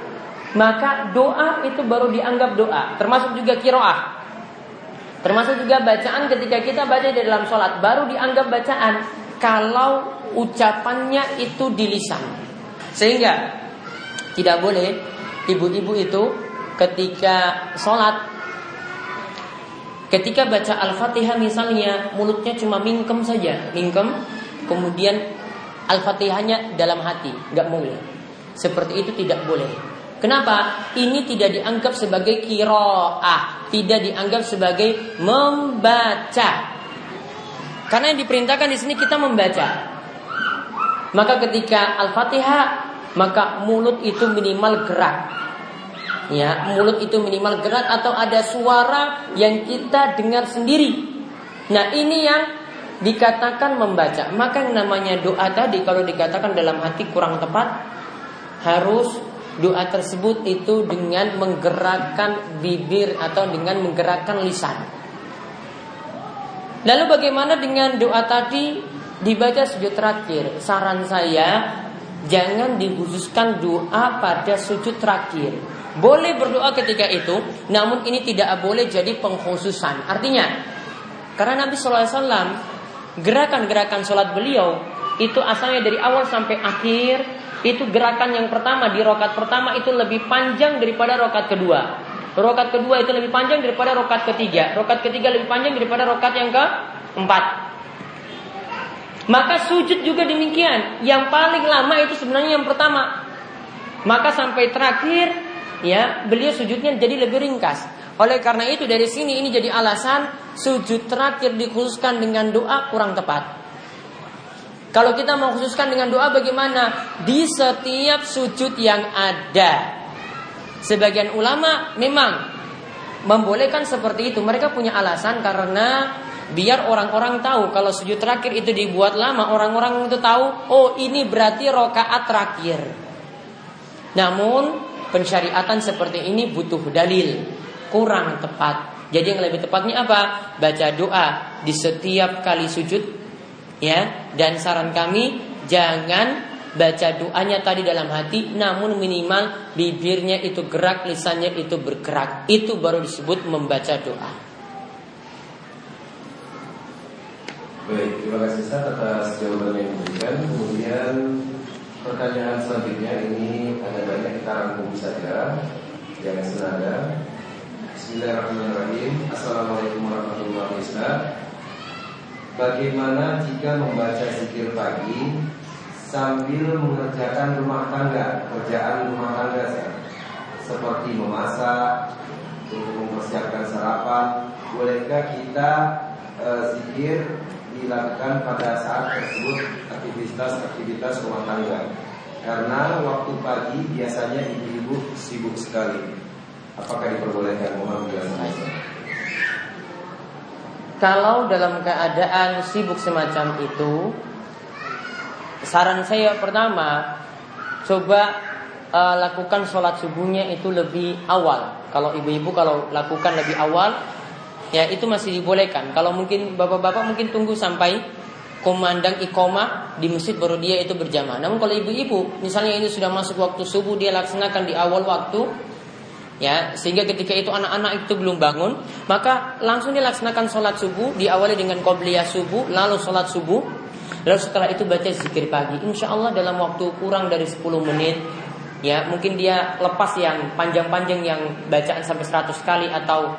maka doa itu baru dianggap doa, termasuk juga kiroah. Termasuk juga bacaan ketika kita baca di dalam sholat baru dianggap bacaan kalau ucapannya itu di lisan. Sehingga tidak boleh ibu-ibu itu ketika sholat ketika baca al-fatihah misalnya mulutnya cuma mingkem saja, mingkem, kemudian al-fatihahnya dalam hati, nggak boleh. Seperti itu tidak boleh. Kenapa? Ini tidak dianggap sebagai kiroah, tidak dianggap sebagai membaca. Karena yang diperintahkan di sini kita membaca. Maka ketika Al-Fatihah, maka mulut itu minimal gerak. Ya, mulut itu minimal gerak atau ada suara yang kita dengar sendiri. Nah, ini yang dikatakan membaca. Maka yang namanya doa tadi kalau dikatakan dalam hati kurang tepat harus doa tersebut itu dengan menggerakkan bibir atau dengan menggerakkan lisan. Lalu bagaimana dengan doa tadi dibaca sujud terakhir? Saran saya jangan dikhususkan doa pada sujud terakhir. Boleh berdoa ketika itu, namun ini tidak boleh jadi pengkhususan. Artinya, karena Nabi SAW gerakan-gerakan sholat beliau itu asalnya dari awal sampai akhir itu gerakan yang pertama di rokat pertama itu lebih panjang daripada rokat kedua. Rokat kedua itu lebih panjang daripada rokat ketiga. Rokat ketiga lebih panjang daripada rokat yang keempat. Maka sujud juga demikian. Yang paling lama itu sebenarnya yang pertama. Maka sampai terakhir ya beliau sujudnya jadi lebih ringkas. Oleh karena itu dari sini ini jadi alasan sujud terakhir dikhususkan dengan doa kurang tepat. Kalau kita mau khususkan dengan doa bagaimana? Di setiap sujud yang ada. Sebagian ulama memang membolehkan seperti itu. Mereka punya alasan karena biar orang-orang tahu kalau sujud terakhir itu dibuat lama, orang-orang itu tahu, oh ini berarti rokaat terakhir. Namun pensyariatan seperti ini butuh dalil, kurang tepat. Jadi yang lebih tepatnya apa? Baca doa di setiap kali sujud ya dan saran kami jangan baca doanya tadi dalam hati namun minimal bibirnya itu gerak lisannya itu bergerak itu baru disebut membaca doa Baik, terima kasih Ustaz atas jawaban yang diberikan. Kemudian pertanyaan selanjutnya ini ada banyak kita rangkum saja yang senada. Bismillahirrahmanirrahim. Assalamualaikum warahmatullahi wabarakatuh. Bagaimana jika membaca zikir pagi sambil mengerjakan rumah tangga, kerjaan rumah tangga seperti memasak, untuk mempersiapkan sarapan, bolehkah kita e, zikir dilakukan pada saat tersebut aktivitas-aktivitas rumah tangga? Karena waktu pagi biasanya ibu-ibu sibuk sekali. Apakah diperbolehkan? Penjelasan. Kalau dalam keadaan sibuk semacam itu, saran saya pertama, coba uh, lakukan sholat subuhnya itu lebih awal. Kalau ibu-ibu kalau lakukan lebih awal, ya itu masih dibolehkan. Kalau mungkin bapak-bapak mungkin tunggu sampai komandang ikoma di masjid baru dia itu berjamaah. Namun kalau ibu-ibu, misalnya ini sudah masuk waktu subuh dia laksanakan di awal waktu, ya sehingga ketika itu anak-anak itu belum bangun maka langsung dilaksanakan sholat subuh diawali dengan qobliyah subuh lalu sholat subuh lalu setelah itu baca zikir pagi insya Allah dalam waktu kurang dari 10 menit ya mungkin dia lepas yang panjang-panjang yang bacaan sampai 100 kali atau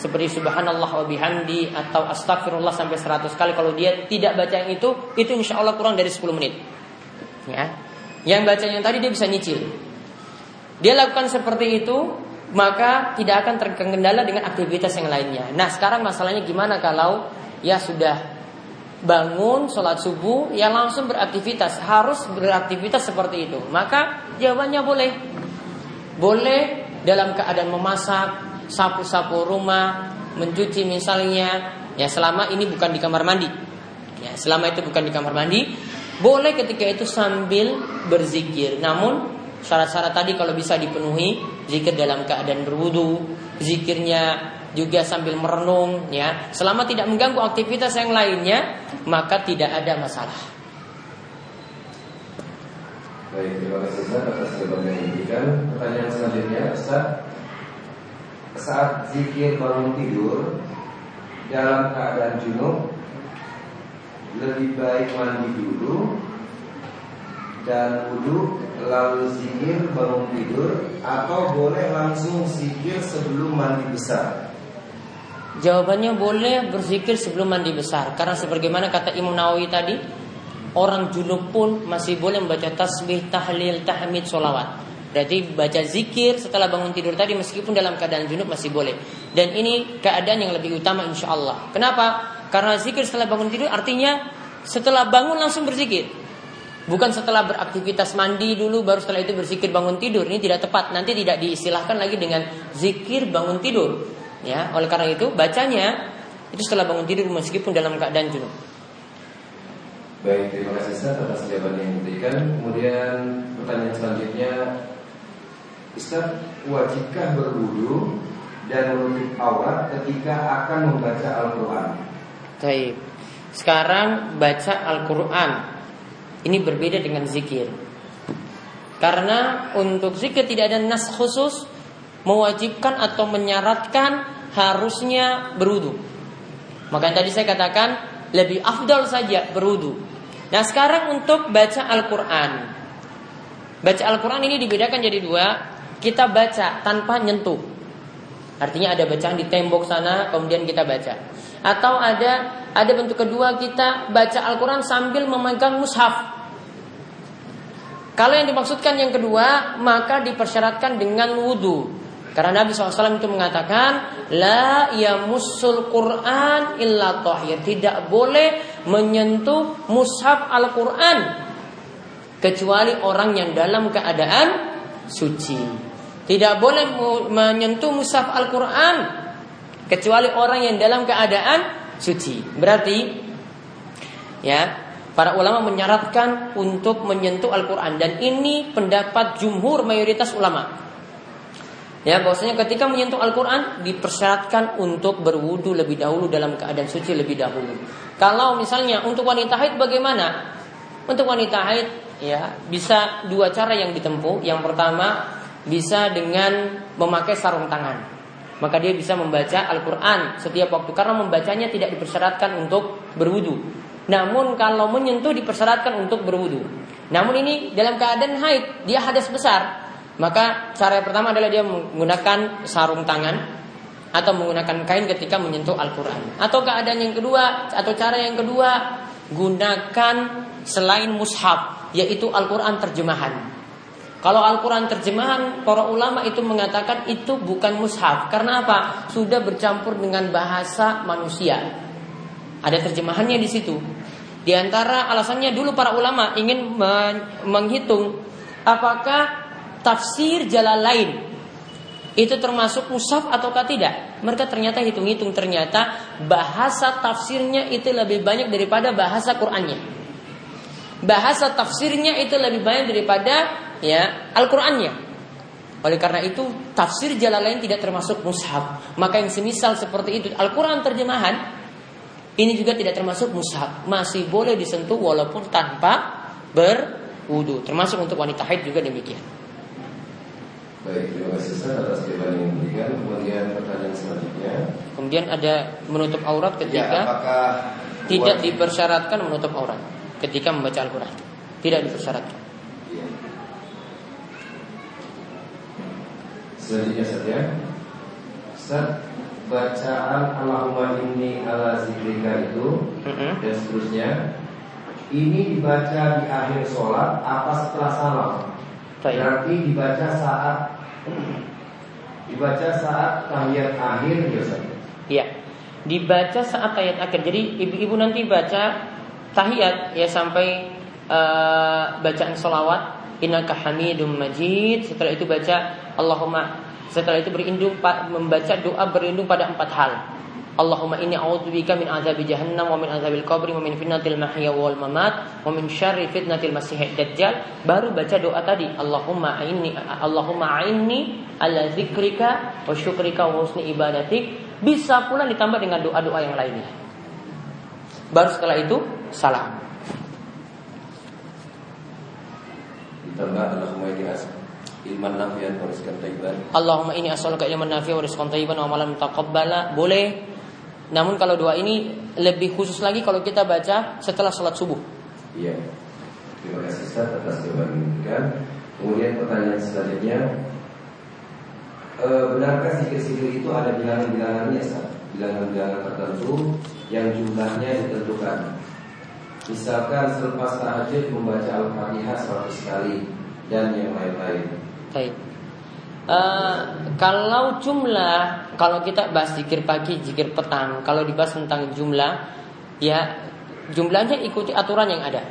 seperti subhanallah wa bihamdi atau astagfirullah sampai 100 kali. Kalau dia tidak baca yang itu itu insya Allah kurang dari 10 menit. Ya. Yang baca yang tadi dia bisa nyicil. Dia lakukan seperti itu, maka tidak akan terkendala dengan aktivitas yang lainnya. Nah, sekarang masalahnya gimana kalau ya sudah bangun sholat subuh, ya langsung beraktivitas, harus beraktivitas seperti itu. Maka jawabannya boleh, boleh dalam keadaan memasak, sapu-sapu rumah, mencuci misalnya, ya selama ini bukan di kamar mandi. Ya, selama itu bukan di kamar mandi, boleh ketika itu sambil berzikir. Namun Syarat-syarat tadi kalau bisa dipenuhi, zikir dalam keadaan berwudu, zikirnya juga sambil merenung ya. Selama tidak mengganggu aktivitas yang lainnya, maka tidak ada masalah. Baik, terima kasih Ustaz atas jawaban yang diberikan. Pertanyaan selanjutnya, Ustaz, saat zikir bangun tidur dalam keadaan junub lebih baik mandi dulu dan wudhu lalu zikir bangun tidur atau boleh langsung zikir sebelum mandi besar? Jawabannya boleh berzikir sebelum mandi besar karena sebagaimana kata Imam Nawawi tadi orang junub pun masih boleh membaca tasbih, tahlil, tahmid, solawat. Berarti baca zikir setelah bangun tidur tadi meskipun dalam keadaan junub masih boleh. Dan ini keadaan yang lebih utama insya Allah. Kenapa? Karena zikir setelah bangun tidur artinya setelah bangun langsung berzikir. Bukan setelah beraktivitas mandi dulu baru setelah itu berzikir bangun tidur. Ini tidak tepat. Nanti tidak diistilahkan lagi dengan zikir bangun tidur. Ya, oleh karena itu bacanya itu setelah bangun tidur meskipun dalam keadaan junub. Baik, terima kasih Ustaz atas jawaban yang diberikan. Kemudian pertanyaan selanjutnya Ustaz, wajibkah berwudu dan menutup aurat ketika akan membaca Al-Quran? Baik. Sekarang baca Al-Quran. Ini berbeda dengan zikir. Karena untuk zikir tidak ada nas khusus Mewajibkan atau menyaratkan Harusnya berwudu. Maka tadi saya katakan Lebih afdal saja berwudu. Nah sekarang untuk baca Al-Quran. Baca Al-Quran ini dibedakan jadi dua kita baca tanpa nyentuh. Artinya ada bacaan di tembok sana kemudian kita baca. Atau ada ada bentuk kedua kita baca Al-Qur'an sambil memegang mushaf. Kalau yang dimaksudkan yang kedua maka dipersyaratkan dengan wudhu. Karena Nabi SAW itu mengatakan La yamussul Qur'an illa tahir Tidak boleh menyentuh mushaf Al-Quran Kecuali orang yang dalam keadaan suci tidak boleh menyentuh mushaf Al-Quran Kecuali orang yang dalam keadaan suci. Berarti Ya Para ulama menyaratkan untuk menyentuh Al-Quran. Dan ini pendapat jumhur mayoritas ulama. Ya bahwasanya ketika menyentuh Al-Quran Dipersyaratkan untuk berwudu lebih dahulu Dalam keadaan suci lebih dahulu. Kalau misalnya untuk wanita haid bagaimana? Untuk wanita haid ya bisa dua cara yang ditempuh. Yang pertama bisa dengan memakai sarung tangan. Maka dia bisa membaca Al-Quran setiap waktu Karena membacanya tidak dipersyaratkan untuk berwudu. Namun kalau menyentuh dipersyaratkan untuk berwudu. Namun ini dalam keadaan haid Dia hadas besar. Maka cara yang pertama adalah dia menggunakan sarung tangan Atau menggunakan kain ketika menyentuh Al-Quran. Atau keadaan yang kedua Atau cara yang kedua Gunakan selain mushaf Yaitu Al-Quran terjemahan kalau Al-Quran terjemahan, para ulama itu mengatakan itu bukan mushaf. Karena apa? Sudah bercampur dengan bahasa manusia. Ada terjemahannya di situ. Di antara alasannya dulu para ulama ingin menghitung apakah tafsir jalan lain itu termasuk mushaf ataukah tidak. Mereka ternyata hitung-hitung ternyata bahasa tafsirnya itu lebih banyak daripada bahasa Qur'annya. Bahasa tafsirnya itu lebih banyak daripada ya Al-Qur'annya. Oleh karena itu tafsir jalan lain tidak termasuk mushaf. Maka yang semisal seperti itu Al-Quran terjemahan ini juga tidak termasuk mushaf. Masih boleh disentuh walaupun tanpa berwudu. Termasuk untuk wanita haid juga demikian. Baik, terima kasih Ustaz atas jawaban yang diberikan. Kemudian pertanyaan selanjutnya. Kemudian ada menutup aurat ketika ya, tidak dipersyaratkan menutup aurat ketika membaca Al-Quran. Tidak dipersyaratkan. Selanjutnya saja Ustaz Bacaan Allahumma inni ala zikrika itu mm-hmm. Dan seterusnya Ini dibaca di akhir sholat Apa setelah salam? Berarti dibaca saat Dibaca saat tahiyat akhir ya Iya. Dibaca saat tahiyat akhir. Jadi ibu-ibu nanti baca tahiyat ya sampai uh, bacaan solawat innaka hamidum majid. Setelah itu baca Allahumma setelah itu berlindung membaca doa berlindung pada empat hal. Allahumma inni a'udzubika min azabi jahannam wa min azabil qabri wa min fitnatil mahya wal mamat wa min syarri fitnatil masiihid dajjal. Baru baca doa tadi Allahumma a'inni Allahumma a'inni ala zikrika wa syukrika wa husni ibadatik. Bisa pula ditambah dengan doa-doa yang lainnya. Baru setelah itu salam ditambah Allahumma inni ilman nafi'an wa rizqan thayyiban Allahumma inni as'aluka ilman nafi'an wa rizqan thayyiban wa amalan mutaqabbala boleh namun kalau doa ini lebih khusus lagi kalau kita baca setelah sholat subuh. Iya. Terima kasih Ustaz atas jawaban yang Kemudian pertanyaan selanjutnya, e, benarkah zikir-zikir itu ada bilangan-bilangannya Ustaz? Bilangan-bilangan tertentu yang jumlahnya ditentukan. Misalkan selepas tahajud membaca Al-Fatihah 100 kali dan yang lain-lain. Baik. Uh, kalau jumlah kalau kita bahas zikir pagi, zikir petang, kalau dibahas tentang jumlah, ya jumlahnya ikuti aturan yang ada.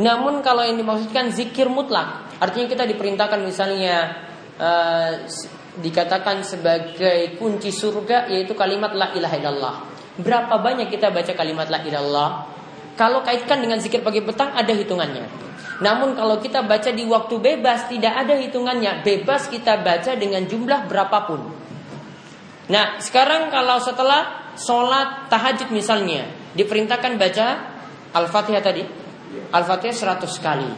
Namun kalau yang dimaksudkan zikir mutlak, artinya kita diperintahkan misalnya uh, dikatakan sebagai kunci surga yaitu kalimat la ilaha illallah. Berapa banyak kita baca kalimat la ilallah? Kalau kaitkan dengan zikir pagi petang ada hitungannya. Namun kalau kita baca di waktu bebas tidak ada hitungannya. Bebas kita baca dengan jumlah berapapun. Nah, sekarang kalau setelah sholat tahajud misalnya diperintahkan baca Al-Fatihah tadi, Al-Fatihah 100 kali.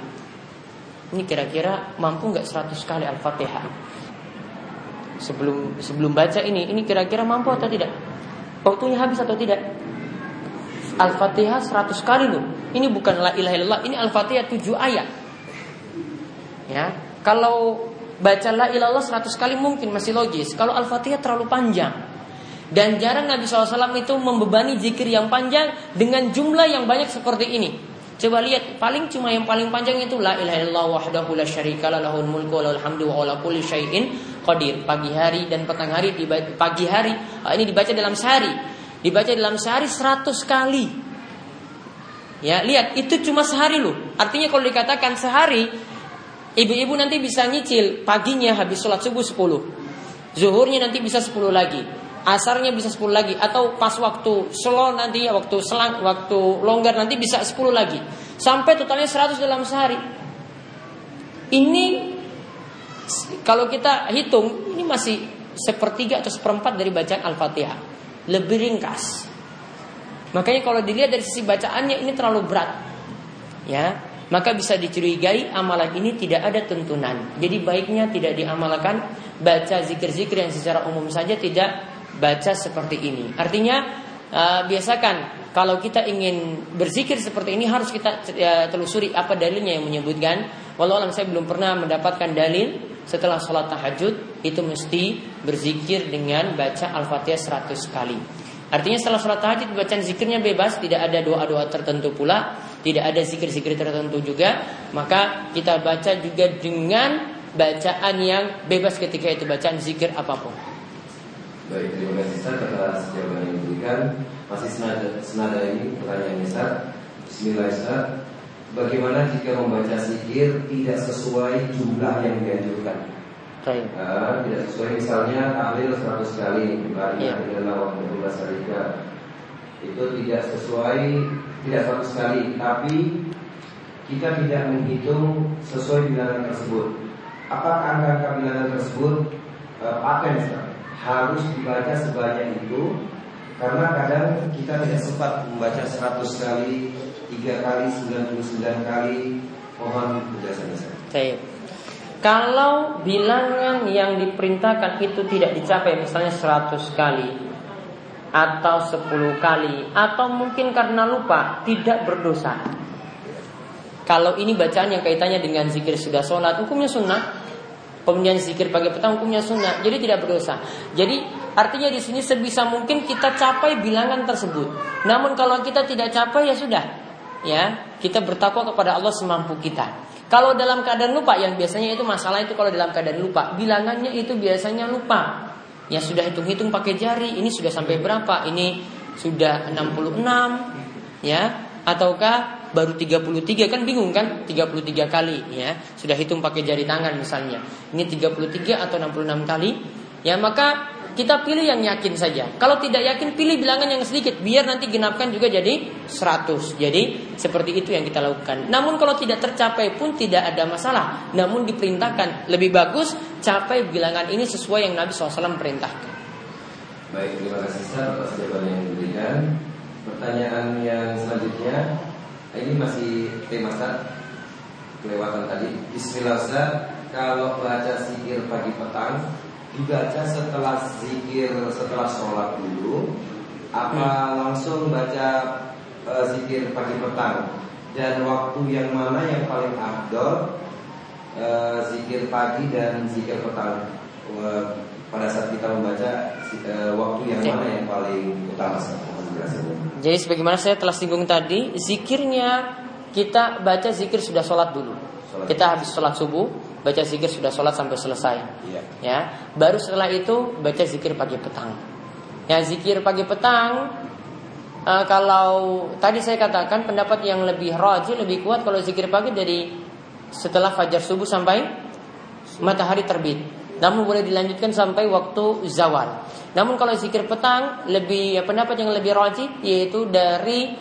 Ini kira-kira mampu nggak 100 kali Al-Fatihah? Sebelum sebelum baca ini, ini kira-kira mampu atau tidak? Waktunya habis atau tidak? Al-Fatihah 100 kali loh. Ini bukan la ilaha illallah, ini Al-Fatihah 7 ayat. Ya. Kalau Baca la ilallah 100 kali mungkin masih logis. Kalau Al-Fatihah terlalu panjang. Dan jarang Nabi SAW itu membebani zikir yang panjang dengan jumlah yang banyak seperti ini. Coba lihat, paling cuma yang paling panjang itu la ilaha illallah wahdahu la syarika lahul mulku wa hamdu wa ala kulli syai'in qadir. Pagi hari dan petang hari di pagi hari ah, ini dibaca dalam sehari. Dibaca dalam sehari 100 kali. Ya, lihat itu cuma sehari loh. Artinya kalau dikatakan sehari Ibu-ibu nanti bisa nyicil paginya habis sholat subuh 10 Zuhurnya nanti bisa 10 lagi. Asarnya bisa 10 lagi. Atau pas waktu slow nanti ya Waktu selang, waktu longgar nanti bisa 10 lagi. Sampai totalnya 100 dalam sehari. Ini Kalau kita hitung Ini masih sepertiga atau seperempat dari bacaan Al-Fatihah Lebih ringkas Makanya kalau dilihat dari sisi bacaannya ini terlalu berat Ya, maka bisa dicurigai amalan ini tidak ada tuntunan. Jadi baiknya tidak diamalkan baca zikir-zikir yang secara umum saja tidak baca seperti ini. Artinya uh, biasakan kalau kita ingin berzikir seperti ini harus kita uh, telusuri apa dalilnya yang menyebutkan. Walau alam saya belum pernah mendapatkan dalil setelah sholat tahajud itu mesti berzikir dengan baca al-fatihah 100 kali. Artinya setelah sholat tahajud bacaan zikirnya bebas, tidak ada doa-doa tertentu pula tidak ada zikir-zikir tertentu juga, maka kita baca juga dengan bacaan yang bebas ketika itu bacaan zikir apa pun. Baik, terima kasih Ustaz atas jawaban yang diberikan. Masih senada, senada ini pertanyaan Ustaz. Bismillah Ustaz. Bagaimana jika membaca zikir tidak sesuai jumlah yang dianjurkan? Uh, tidak sesuai misalnya tahlil 100 kali, Bari ya. adalah waktu 12 Itu tidak sesuai tidak sama sekali, tapi kita tidak menghitung sesuai bilangan tersebut. Apakah angka-angka bilangan tersebut e, paten harus dibaca sebanyak itu? Karena kadang kita tidak sempat membaca 100 kali, 3 kali, 99 kali. Mohon penjelasannya. Saya. Kalau bilangan yang diperintahkan itu tidak dicapai misalnya 100 kali atau 10 kali atau mungkin karena lupa tidak berdosa. Kalau ini bacaan yang kaitannya dengan zikir sudah sholat hukumnya sunnah. Kemudian zikir pagi petang hukumnya sunnah, jadi tidak berdosa. Jadi artinya di sini sebisa mungkin kita capai bilangan tersebut. Namun kalau kita tidak capai ya sudah, ya kita bertakwa kepada Allah semampu kita. Kalau dalam keadaan lupa yang biasanya itu masalah itu kalau dalam keadaan lupa. Bilangannya itu biasanya lupa. Ya sudah hitung-hitung pakai jari, ini sudah sampai berapa? Ini sudah 66 ya. Ataukah baru 33 kan bingung kan? 33 kali ya. Sudah hitung pakai jari tangan misalnya. Ini 33 atau 66 kali. Ya maka kita pilih yang yakin saja. Kalau tidak yakin, pilih bilangan yang sedikit. Biar nanti genapkan juga jadi 100. Jadi seperti itu yang kita lakukan. Namun kalau tidak tercapai pun tidak ada masalah. Namun diperintahkan lebih bagus capai bilangan ini sesuai yang Nabi SAW perintahkan. Baik, terima kasih atas jawaban yang diberikan. Pertanyaan yang selanjutnya, ini masih tema Ustaz kelewatan tadi. Bismillah kalau baca zikir pagi petang dibaca setelah zikir setelah sholat dulu apa hmm. langsung baca uh, zikir pagi petang? Dan waktu yang mana yang paling afdol uh, zikir pagi dan zikir petang? Uh, pada saat kita membaca uh, waktu yang mana yang paling utama? Jadi sebagaimana saya telah singgung tadi zikirnya kita baca zikir sudah sholat dulu. Sholat kita habis sholat subuh baca zikir sudah sholat sampai selesai. Ya. ya. Baru setelah itu baca zikir pagi petang. Ya zikir pagi petang uh, kalau tadi saya katakan pendapat yang lebih roji lebih kuat kalau zikir pagi dari setelah fajar subuh sampai matahari terbit. Namun boleh dilanjutkan sampai waktu zawal. Namun kalau zikir petang lebih ya, pendapat yang lebih roji yaitu dari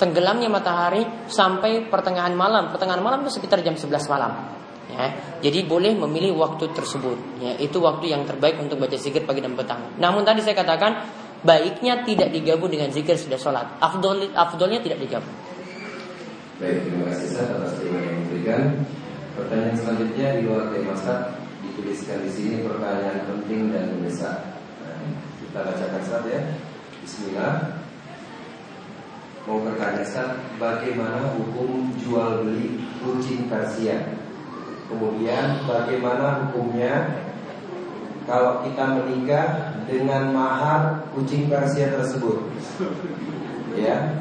tenggelamnya matahari sampai pertengahan malam. Pertengahan malam itu sekitar jam 11 malam. Ya, jadi boleh memilih waktu tersebut. Ya, itu waktu yang terbaik untuk baca zikir pagi dan petang. Namun tadi saya katakan baiknya tidak digabung dengan zikir sudah sholat. Afdol, afdolnya tidak digabung. Baik, terima kasih Ustaz atas yang diberikan. Pertanyaan selanjutnya di luar tema Ustaz dituliskan di sini pertanyaan penting dan mendesak. Nah, kita bacakan Ustaz ya. Bismillah. Mau bertanya Ustaz, bagaimana hukum jual beli kucing Persia? Kemudian bagaimana hukumnya kalau kita menikah dengan mahar kucing Persia tersebut? Ya.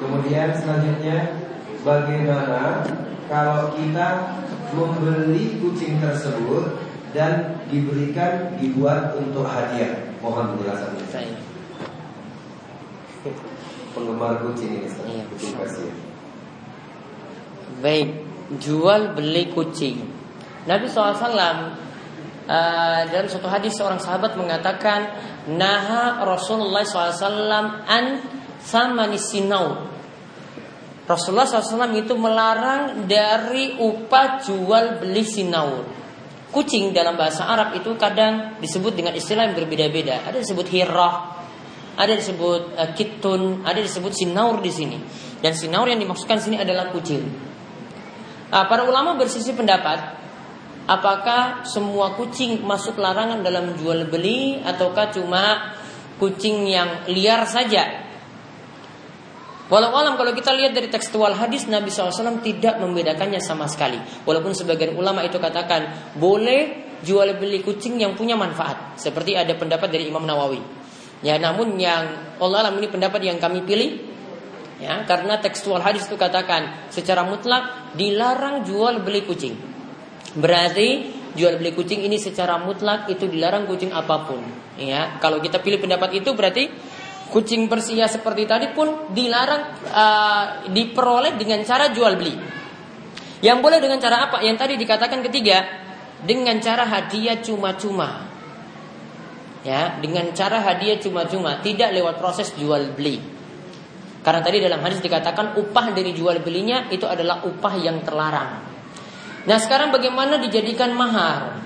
Kemudian selanjutnya bagaimana kalau kita membeli kucing tersebut dan diberikan dibuat untuk hadiah? Mohon penjelasannya. Saya. Penggemar kucing ini, iya. kucing Persia. Baik jual beli kucing. Nabi SAW uh, dalam suatu hadis seorang sahabat mengatakan naha Rasulullah SAW an sama sinau. Rasulullah SAW itu melarang dari upah jual beli sinau. Kucing dalam bahasa Arab itu kadang disebut dengan istilah yang berbeda-beda. Ada disebut hirah, ada disebut uh, kitun, ada disebut sinaur di sini. Dan sinaur yang dimaksudkan sini adalah kucing. Nah, para ulama bersisi pendapat apakah semua kucing masuk larangan dalam jual beli ataukah cuma kucing yang liar saja. Walau alam kalau kita lihat dari tekstual hadis Nabi SAW tidak membedakannya sama sekali. Walaupun sebagian ulama itu katakan boleh jual beli kucing yang punya manfaat. Seperti ada pendapat dari Imam Nawawi. Ya, namun yang Allah alam ini pendapat yang kami pilih Ya, karena tekstual hadis itu katakan secara mutlak dilarang jual beli kucing. Berarti jual beli kucing ini secara mutlak itu dilarang kucing apa pun. Ya, kalau kita pilih pendapat itu berarti kucing Persia seperti tadi pun dilarang uh, diperoleh dengan cara jual beli. Yang boleh dengan cara apa? Yang tadi dikatakan ketiga, dengan cara hadiah cuma-cuma. Ya, dengan cara hadiah cuma-cuma, tidak lewat proses jual beli. Karena tadi dalam hadis dikatakan upah dari jual belinya itu adalah upah yang terlarang. Nah sekarang bagaimana dijadikan mahar?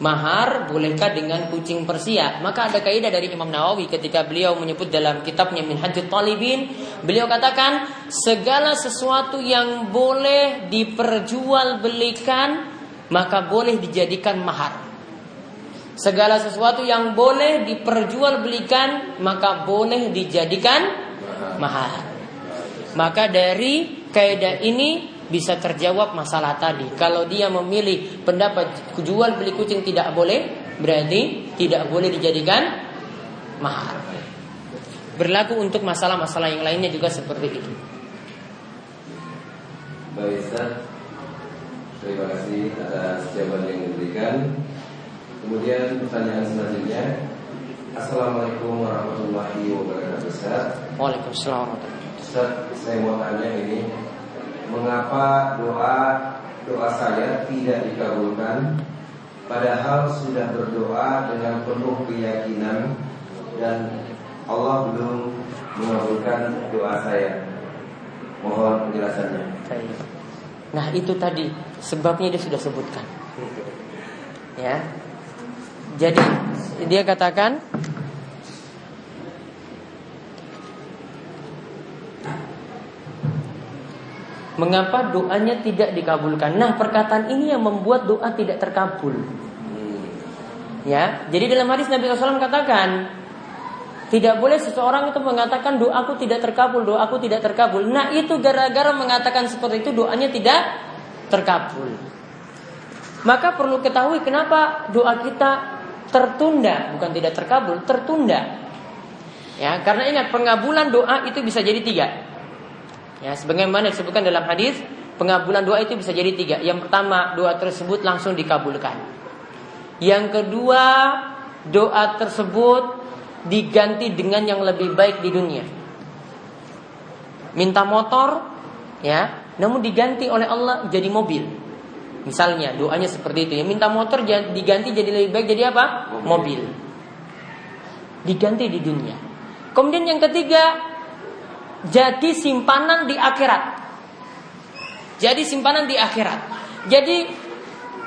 Mahar bolehkah dengan kucing Persia? Maka ada kaidah dari Imam Nawawi ketika beliau menyebut dalam kitabnya Minhajul Talibin, beliau katakan segala sesuatu yang boleh diperjualbelikan maka boleh dijadikan mahar. Segala sesuatu yang boleh diperjualbelikan maka boleh dijadikan mahal. Maka dari kaidah ini bisa terjawab masalah tadi. Kalau dia memilih pendapat jual beli kucing tidak boleh, berarti tidak boleh dijadikan mahar. Berlaku untuk masalah-masalah yang lainnya juga seperti itu. Baik, Terima kasih atas jawaban yang diberikan. Kemudian pertanyaan selanjutnya, Assalamualaikum warahmatullahi wabarakatuh Ustaz Waalaikumsalam Ustaz, saya mau tanya ini Mengapa doa doa saya tidak dikabulkan padahal sudah berdoa dengan penuh keyakinan dan Allah belum mengabulkan doa saya. Mohon penjelasannya. Nah itu tadi sebabnya dia sudah sebutkan. <laughs> Ya. Jadi dia katakan Mengapa doanya tidak dikabulkan? Nah, perkataan ini yang membuat doa tidak terkabul. Ya, jadi dalam hadis Nabi SAW katakan, tidak boleh seseorang itu mengatakan doaku tidak terkabul, doaku tidak terkabul. Nah, itu gara-gara mengatakan seperti itu doanya tidak terkabul. Maka perlu ketahui kenapa doa kita tertunda, bukan tidak terkabul, tertunda. Ya, karena ingat pengabulan doa itu bisa jadi tiga. Ya, sebagaimana disebutkan dalam hadis, pengabulan doa itu bisa jadi tiga. Yang pertama, doa tersebut langsung dikabulkan. Yang kedua, doa tersebut diganti dengan yang lebih baik di dunia. Minta motor, ya, namun diganti oleh Allah jadi mobil. Misalnya doanya seperti itu ya minta motor diganti jadi lebih baik jadi apa? Mobil. Diganti di dunia. Kemudian yang ketiga jadi simpanan di akhirat. Jadi simpanan di akhirat. Jadi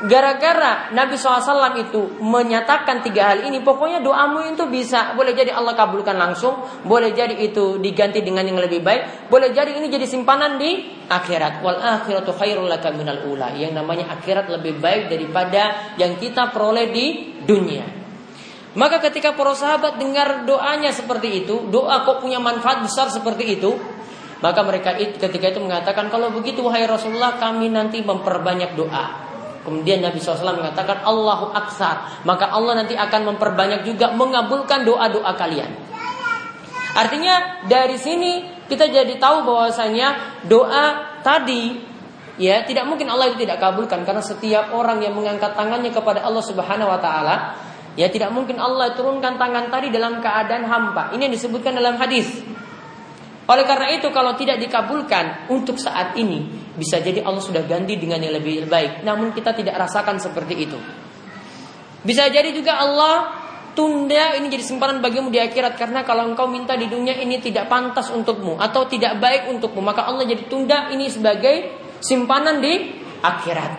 gara-gara Nabi SAW itu menyatakan tiga hal ini, pokoknya doamu itu bisa, boleh jadi Allah kabulkan langsung, boleh jadi itu diganti dengan yang lebih baik, boleh jadi ini jadi simpanan di akhirat. Wal akhiratu khairul laka minal ula. Yang namanya akhirat lebih baik daripada yang kita peroleh di dunia. Maka ketika para sahabat dengar doanya seperti itu, doa kok punya manfaat besar seperti itu, maka mereka ketika itu mengatakan kalau begitu wahai Rasulullah kami nanti memperbanyak doa. Kemudian Nabi SAW mengatakan Allahu aksar. Maka Allah nanti akan memperbanyak juga mengabulkan doa-doa kalian. Artinya dari sini kita jadi tahu bahwasanya doa tadi ya tidak mungkin Allah itu tidak kabulkan karena setiap orang yang mengangkat tangannya kepada Allah Subhanahu wa taala Ya tidak mungkin Allah turunkan tangan tadi dalam keadaan hampa. Ini yang disebutkan dalam hadis. Oleh karena itu kalau tidak dikabulkan untuk saat ini bisa jadi Allah sudah ganti dengan yang lebih baik. Namun kita tidak rasakan seperti itu. Bisa jadi juga Allah tunda ini jadi simpanan bagimu di akhirat karena kalau engkau minta di dunia ini tidak pantas untukmu atau tidak baik untukmu maka Allah jadi tunda ini sebagai simpanan di akhirat.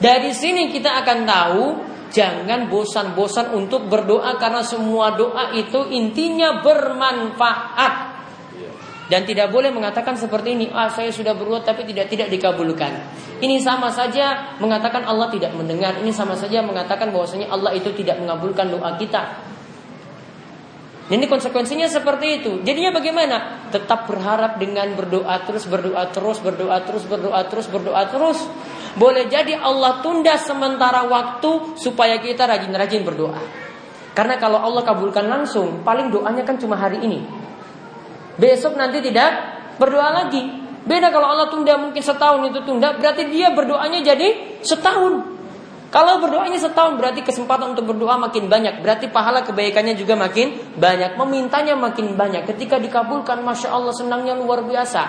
Dari sini kita akan tahu Jangan bosan-bosan untuk berdoa karena semua doa itu intinya bermanfaat. Dan tidak boleh mengatakan seperti ini, ah saya sudah berbuat tapi tidak tidak dikabulkan. Ini sama saja mengatakan Allah tidak mendengar. Ini sama saja mengatakan bahwasanya Allah itu tidak mengabulkan doa kita. Ini konsekuensinya seperti itu. Jadinya bagaimana? Tetap berharap dengan berdoa terus, berdoa terus, berdoa terus, berdoa terus, berdoa terus. Boleh jadi Allah tunda sementara waktu supaya kita rajin-rajin berdoa. Karena kalau Allah kabulkan langsung, paling doanya kan cuma hari ini. Besok nanti tidak berdoa lagi. Beda kalau Allah tunda mungkin setahun itu tunda, berarti dia berdoanya jadi setahun. Kalau berdoanya setahun berarti kesempatan untuk berdoa makin banyak. Berarti pahala kebaikannya juga makin banyak. Memintanya makin banyak. Ketika dikabulkan, Masya Allah senangnya luar biasa.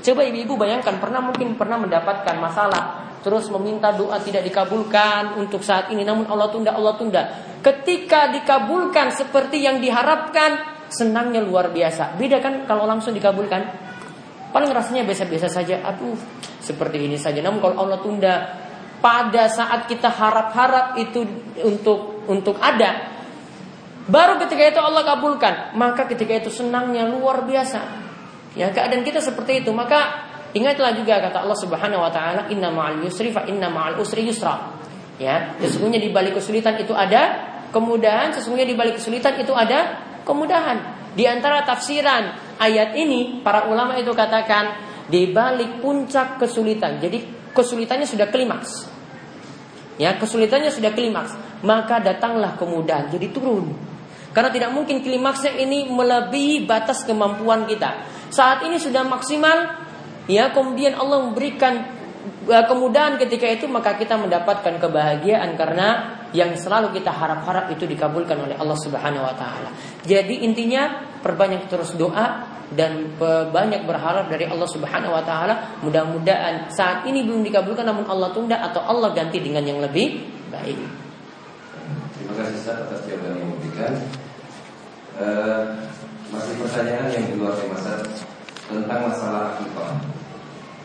Coba ibu-ibu bayangkan, pernah mungkin pernah mendapatkan masalah. Terus meminta doa tidak dikabulkan untuk saat ini. Namun Allah tunda, Allah tunda. Ketika dikabulkan seperti yang diharapkan, senangnya luar biasa. Beda kan kalau langsung dikabulkan? Paling rasanya biasa-biasa saja. Aduh, seperti ini saja. Namun kalau Allah tunda, pada saat kita harap-harap itu untuk untuk ada baru ketika itu Allah kabulkan maka ketika itu senangnya luar biasa ya keadaan kita seperti itu maka ingatlah juga kata Allah Subhanahu wa taala inna ma'al yusri fa inna ma'al usri yusra ya sesungguhnya di balik kesulitan itu ada kemudahan sesungguhnya di balik kesulitan itu ada kemudahan di antara tafsiran ayat ini para ulama itu katakan di balik puncak kesulitan jadi kesulitannya sudah klimaks. Ya, kesulitannya sudah klimaks, maka datanglah kemudahan jadi turun. Karena tidak mungkin klimaksnya ini melebihi batas kemampuan kita. Saat ini sudah maksimal, ya kemudian Allah memberikan uh, kemudahan ketika itu maka kita mendapatkan kebahagiaan karena yang selalu kita harap-harap itu dikabulkan oleh Allah Subhanahu wa taala. Jadi intinya perbanyak terus doa dan banyak berharap dari Allah Subhanahu wa taala mudah-mudahan saat ini belum dikabulkan namun Allah tunda atau Allah ganti dengan yang lebih Baik. Terima kasih Ustaz atas jawaban yang diberikan. Uh, masih pertanyaan yang di luar tema tentang masalah akikah.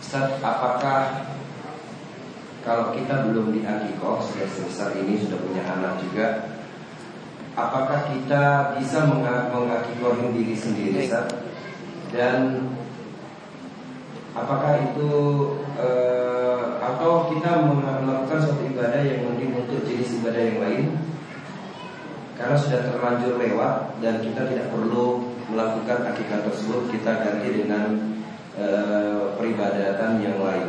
Ustaz, apakah kalau kita belum di akikoh sudah sebesar ini sudah punya anak juga, apakah kita bisa mengakikohin diri sendiri, Ustaz? Dan apakah itu uh, atau kita melakukan suatu ibadah yang mungkin untuk jenis ibadah yang lain? Karena sudah terlanjur lewat dan kita tidak perlu melakukan akikat tersebut kita ganti dengan e, peribadatan yang lain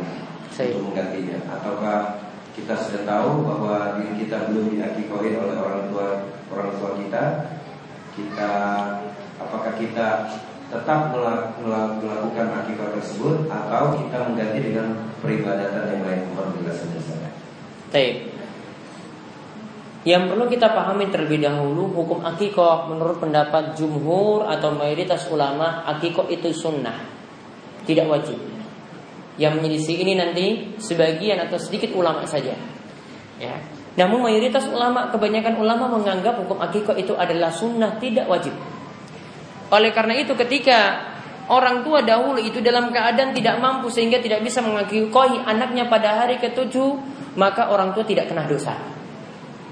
Saya. untuk menggantinya ataukah kita sudah tahu bahwa diri kita belum diakikohin oleh orang tua orang tua kita kita apakah kita tetap melakukan akibat tersebut atau kita mengganti dengan peribadatan yang lain saya. Baik. Yang perlu kita pahami terlebih dahulu hukum akikoh menurut pendapat jumhur atau mayoritas ulama akikoh itu sunnah tidak wajib. Yang menyelisih ini nanti sebagian atau sedikit ulama saja. Ya. Namun mayoritas ulama kebanyakan ulama menganggap hukum akikoh itu adalah sunnah tidak wajib. Oleh karena itu ketika orang tua dahulu itu dalam keadaan tidak mampu sehingga tidak bisa mengakikohi anaknya pada hari ketujuh maka orang tua tidak kena dosa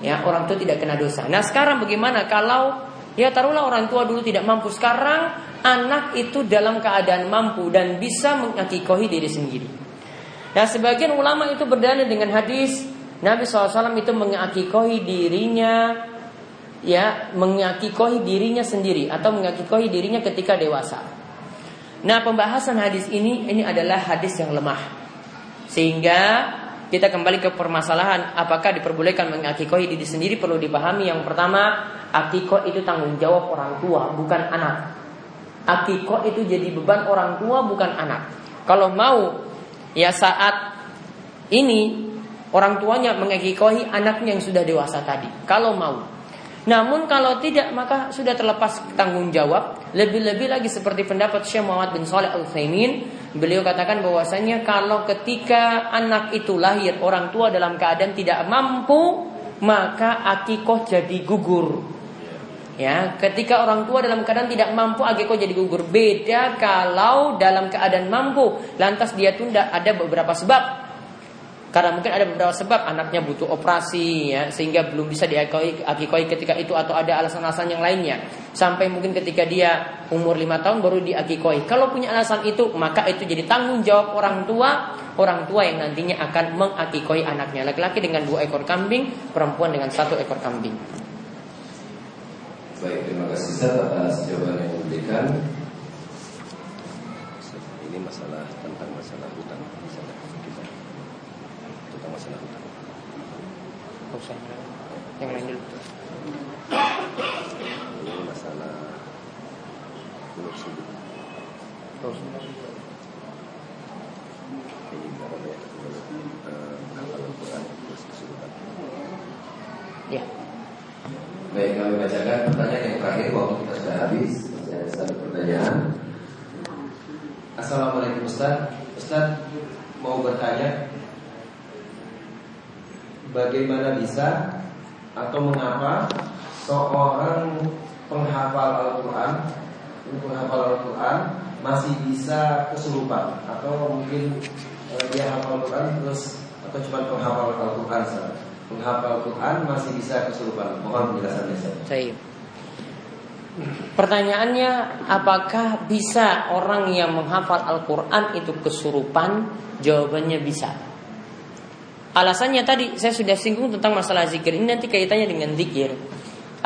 ya orang tua tidak kena dosa. Nah sekarang bagaimana kalau ya taruhlah orang tua dulu tidak mampu sekarang anak itu dalam keadaan mampu dan bisa mengakikohi diri sendiri. Nah sebagian ulama itu berdalil dengan hadis Nabi SAW itu mengakikohi dirinya ya mengakikohi dirinya sendiri atau mengakikohi dirinya ketika dewasa. Nah pembahasan hadis ini ini adalah hadis yang lemah sehingga kita kembali ke permasalahan apakah diperbolehkan mengakikohi diri sendiri perlu dipahami yang pertama akikoh itu tanggung jawab orang tua bukan anak akikoh itu jadi beban orang tua bukan anak kalau mau ya saat ini orang tuanya mengakikohi anaknya yang sudah dewasa tadi kalau mau namun kalau tidak maka sudah terlepas tanggung jawab. Lebih-lebih lagi seperti pendapat Syekh Muhammad bin Saleh Al Utsaimin, beliau katakan bahwasanya kalau ketika anak itu lahir orang tua dalam keadaan tidak mampu, maka akikoh jadi gugur. Ya, ketika orang tua dalam keadaan tidak mampu akikoh jadi gugur. Beda kalau dalam keadaan mampu, lantas dia tunda ada beberapa sebab karena mungkin ada beberapa sebab anaknya butuh operasi ya sehingga belum bisa diakikoi ketika itu atau ada alasan-alasan yang lainnya. Sampai mungkin ketika dia umur lima tahun baru diakikoi. Kalau punya alasan itu maka itu jadi tanggung jawab orang tua, orang tua yang nantinya akan mengakikoi anaknya. Laki-laki dengan dua ekor kambing, perempuan dengan satu ekor kambing. Baik, terima kasih Ustaz atas jawaban yang diberikan. Ini masalah tentang masalah hutang masalah hutang. usah. Yang lain dulu. Ini masalah buluk sudut. Terus. Ini namanya hafal Al-Quran terus kesulitan. Ya. Baik, kami bacakan pertanyaan yang terakhir waktu kita sudah habis. Masih ada satu pertanyaan. Assalamualaikum Ustaz. Ustaz mau bertanya bagaimana bisa atau mengapa seorang penghafal Al-Quran penghafal Al-Quran masih bisa kesurupan atau mungkin e, dia hafal Al-Quran terus atau cuma penghafal Al-Quran saja penghafal Al-Quran masih bisa kesurupan. Mohon penjelasannya saya Pertanyaannya apakah bisa orang yang menghafal Al-Quran itu kesurupan? Jawabannya bisa. Alasannya tadi saya sudah singgung tentang masalah zikir. Ini nanti kaitannya dengan zikir.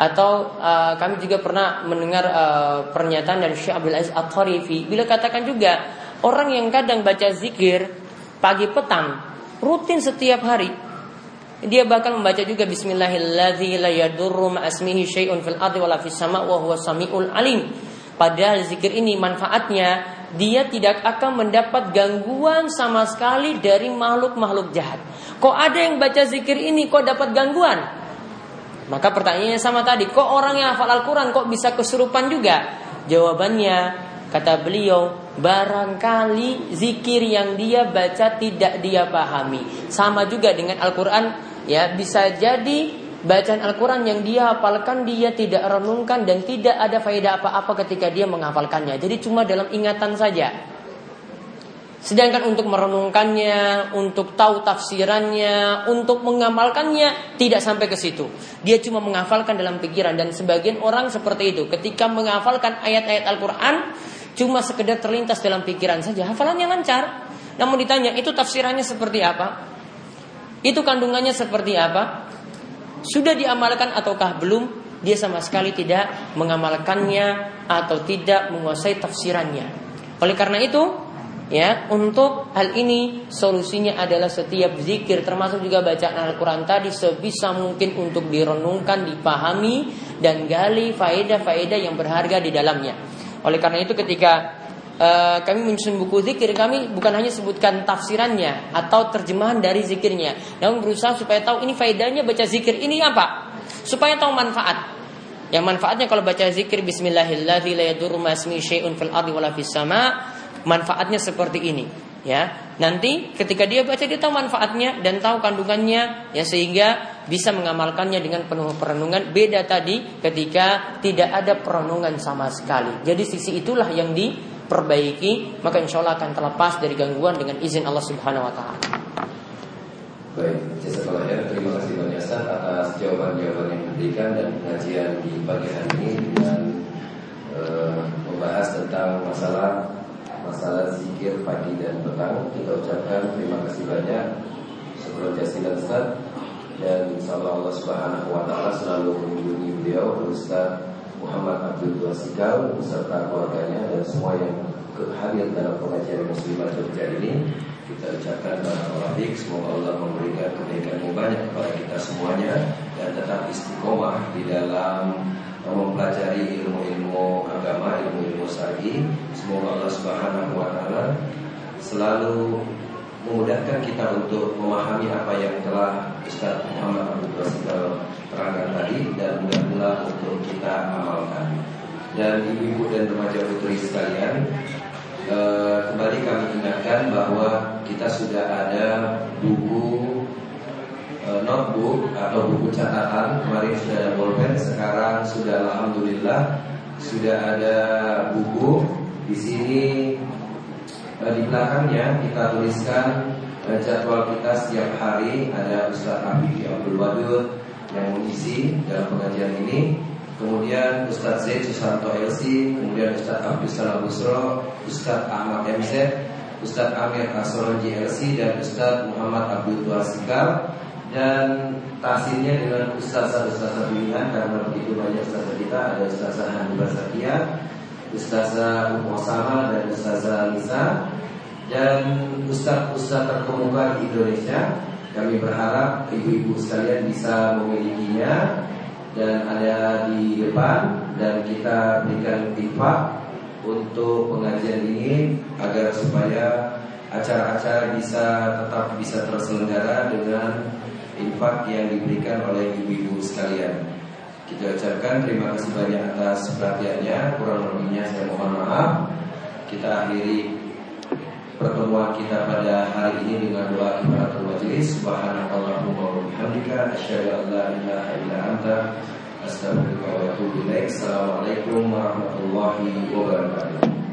Atau uh, kami juga pernah mendengar uh, pernyataan dari Syekh Abdul Aziz At-Tarifi. Bila katakan juga orang yang kadang baca zikir pagi petang rutin setiap hari dia bakal membaca juga Bismillahirrahmanirrahim alim. Padahal zikir ini manfaatnya dia tidak akan mendapat gangguan sama sekali dari makhluk-makhluk jahat. Kok ada yang baca zikir ini kok dapat gangguan? Maka pertanyaannya sama tadi, kok orang yang hafal Al-Quran kok bisa kesurupan juga? Jawabannya, kata beliau, barangkali zikir yang dia baca tidak dia pahami. Sama juga dengan Al-Quran ya bisa jadi bacaan Al-Quran yang dia hafalkan dia tidak renungkan dan tidak ada faedah apa-apa ketika dia menghafalkannya. Jadi cuma dalam ingatan saja. Sedangkan untuk merenungkannya, untuk tahu tafsirannya, untuk mengamalkannya tidak sampai ke situ. Dia cuma menghafalkan dalam pikiran dan sebagian orang seperti itu. Ketika menghafalkan ayat-ayat Al-Qur'an cuma sekedar terlintas dalam pikiran saja, hafalannya lancar. Namun ditanya, itu tafsirannya seperti apa? Itu kandungannya seperti apa? Sudah diamalkan ataukah belum? Dia sama sekali tidak mengamalkannya atau tidak menguasai tafsirannya. Oleh karena itu, Ya, untuk hal ini solusinya adalah setiap zikir termasuk juga bacaan Al-Qur'an tadi sebisa mungkin untuk direnungkan, dipahami dan gali faedah-faedah yang berharga di dalamnya. Oleh karena itu ketika uh, kami menyusun buku zikir kami bukan hanya sebutkan tafsirannya atau terjemahan dari zikirnya, namun berusaha supaya tahu ini faedahnya baca zikir ini apa, supaya tahu manfaat. Yang manfaatnya kalau baca zikir Bismillahirrahmanirrahim fil ardi wala fis manfaatnya seperti ini ya nanti ketika dia baca dia tahu manfaatnya dan tahu kandungannya ya sehingga bisa mengamalkannya dengan penuh perenungan beda tadi ketika tidak ada perenungan sama sekali jadi sisi itulah yang diperbaiki maka insya Allah akan terlepas dari gangguan dengan izin Allah Subhanahu Wa Taala. Baik, jasa ya. Terima kasih banyak Ustaz atas jawaban-jawaban yang diberikan dan pengajian di pagi hari ini dengan uh, membahas tentang masalah masalah zikir pagi dan petang kita ucapkan terima kasih banyak. Sebelum jasilan Ustaz. Dan insyaallah Allah Subhanahu wa taala selalu melindungi beliau Ustaz Muhammad Abdul Wasikal beserta keluarganya dan semua yang hadir dalam pengajian muslimat Jogja ini. Kita ucapkan barakallahu semoga Allah memberikan kebaikan yang banyak kepada kita semuanya dan tetap istiqomah di dalam mempelajari ilmu-ilmu agama, ilmu-ilmu syar'i. Semoga Allah Subhanahu wa taala selalu memudahkan kita untuk memahami apa yang telah Ustaz Muhammad Abdul Basikal terangkan tadi dan mudah-mudahan untuk kita amalkan. Dan ibu-ibu dan remaja putri sekalian, eh, kembali kami ingatkan bahwa kita sudah ada buku Eh, notebook atau buku catatan kemarin sudah ada bolpen sekarang sudah alhamdulillah sudah ada buku. Di sini eh, di belakangnya kita tuliskan eh, jadwal kita setiap hari ada Ustaz Habib Abdul Wadud yang mengisi dalam pengajian ini. Kemudian Ustaz Zaid Susanto LC kemudian Ustaz Abdul Salam Busro Ustaz Ahmad MZ Ustaz Amir Kasologi LC dan Ustaz Muhammad Abdul Tuasikal dan tasirnya dengan ustazah-ustazah pilihan karena begitu banyak ustazah kita ada ustazah Hanifah Sakia, ustazah Ummu Osama dan ustazah Nisa dan ustaz-ustaz terkemuka di Indonesia. Kami berharap ibu-ibu sekalian bisa memilikinya dan ada di depan dan kita berikan infak untuk pengajian ini agar supaya acara-acara bisa tetap bisa terselenggara dengan infak yang diberikan oleh ibu-ibu sekalian. Kita ucapkan terima kasih banyak atas perhatiannya. Kurang lebihnya saya mohon maaf. Kita akhiri pertemuan kita pada hari ini dengan doa kifaratul majelis. Subhanakallahumma wa bihamdika asyhadu an la ilaha illa anta astaghfiruka wa atubu ilaik. Assalamualaikum warahmatullahi wabarakatuh.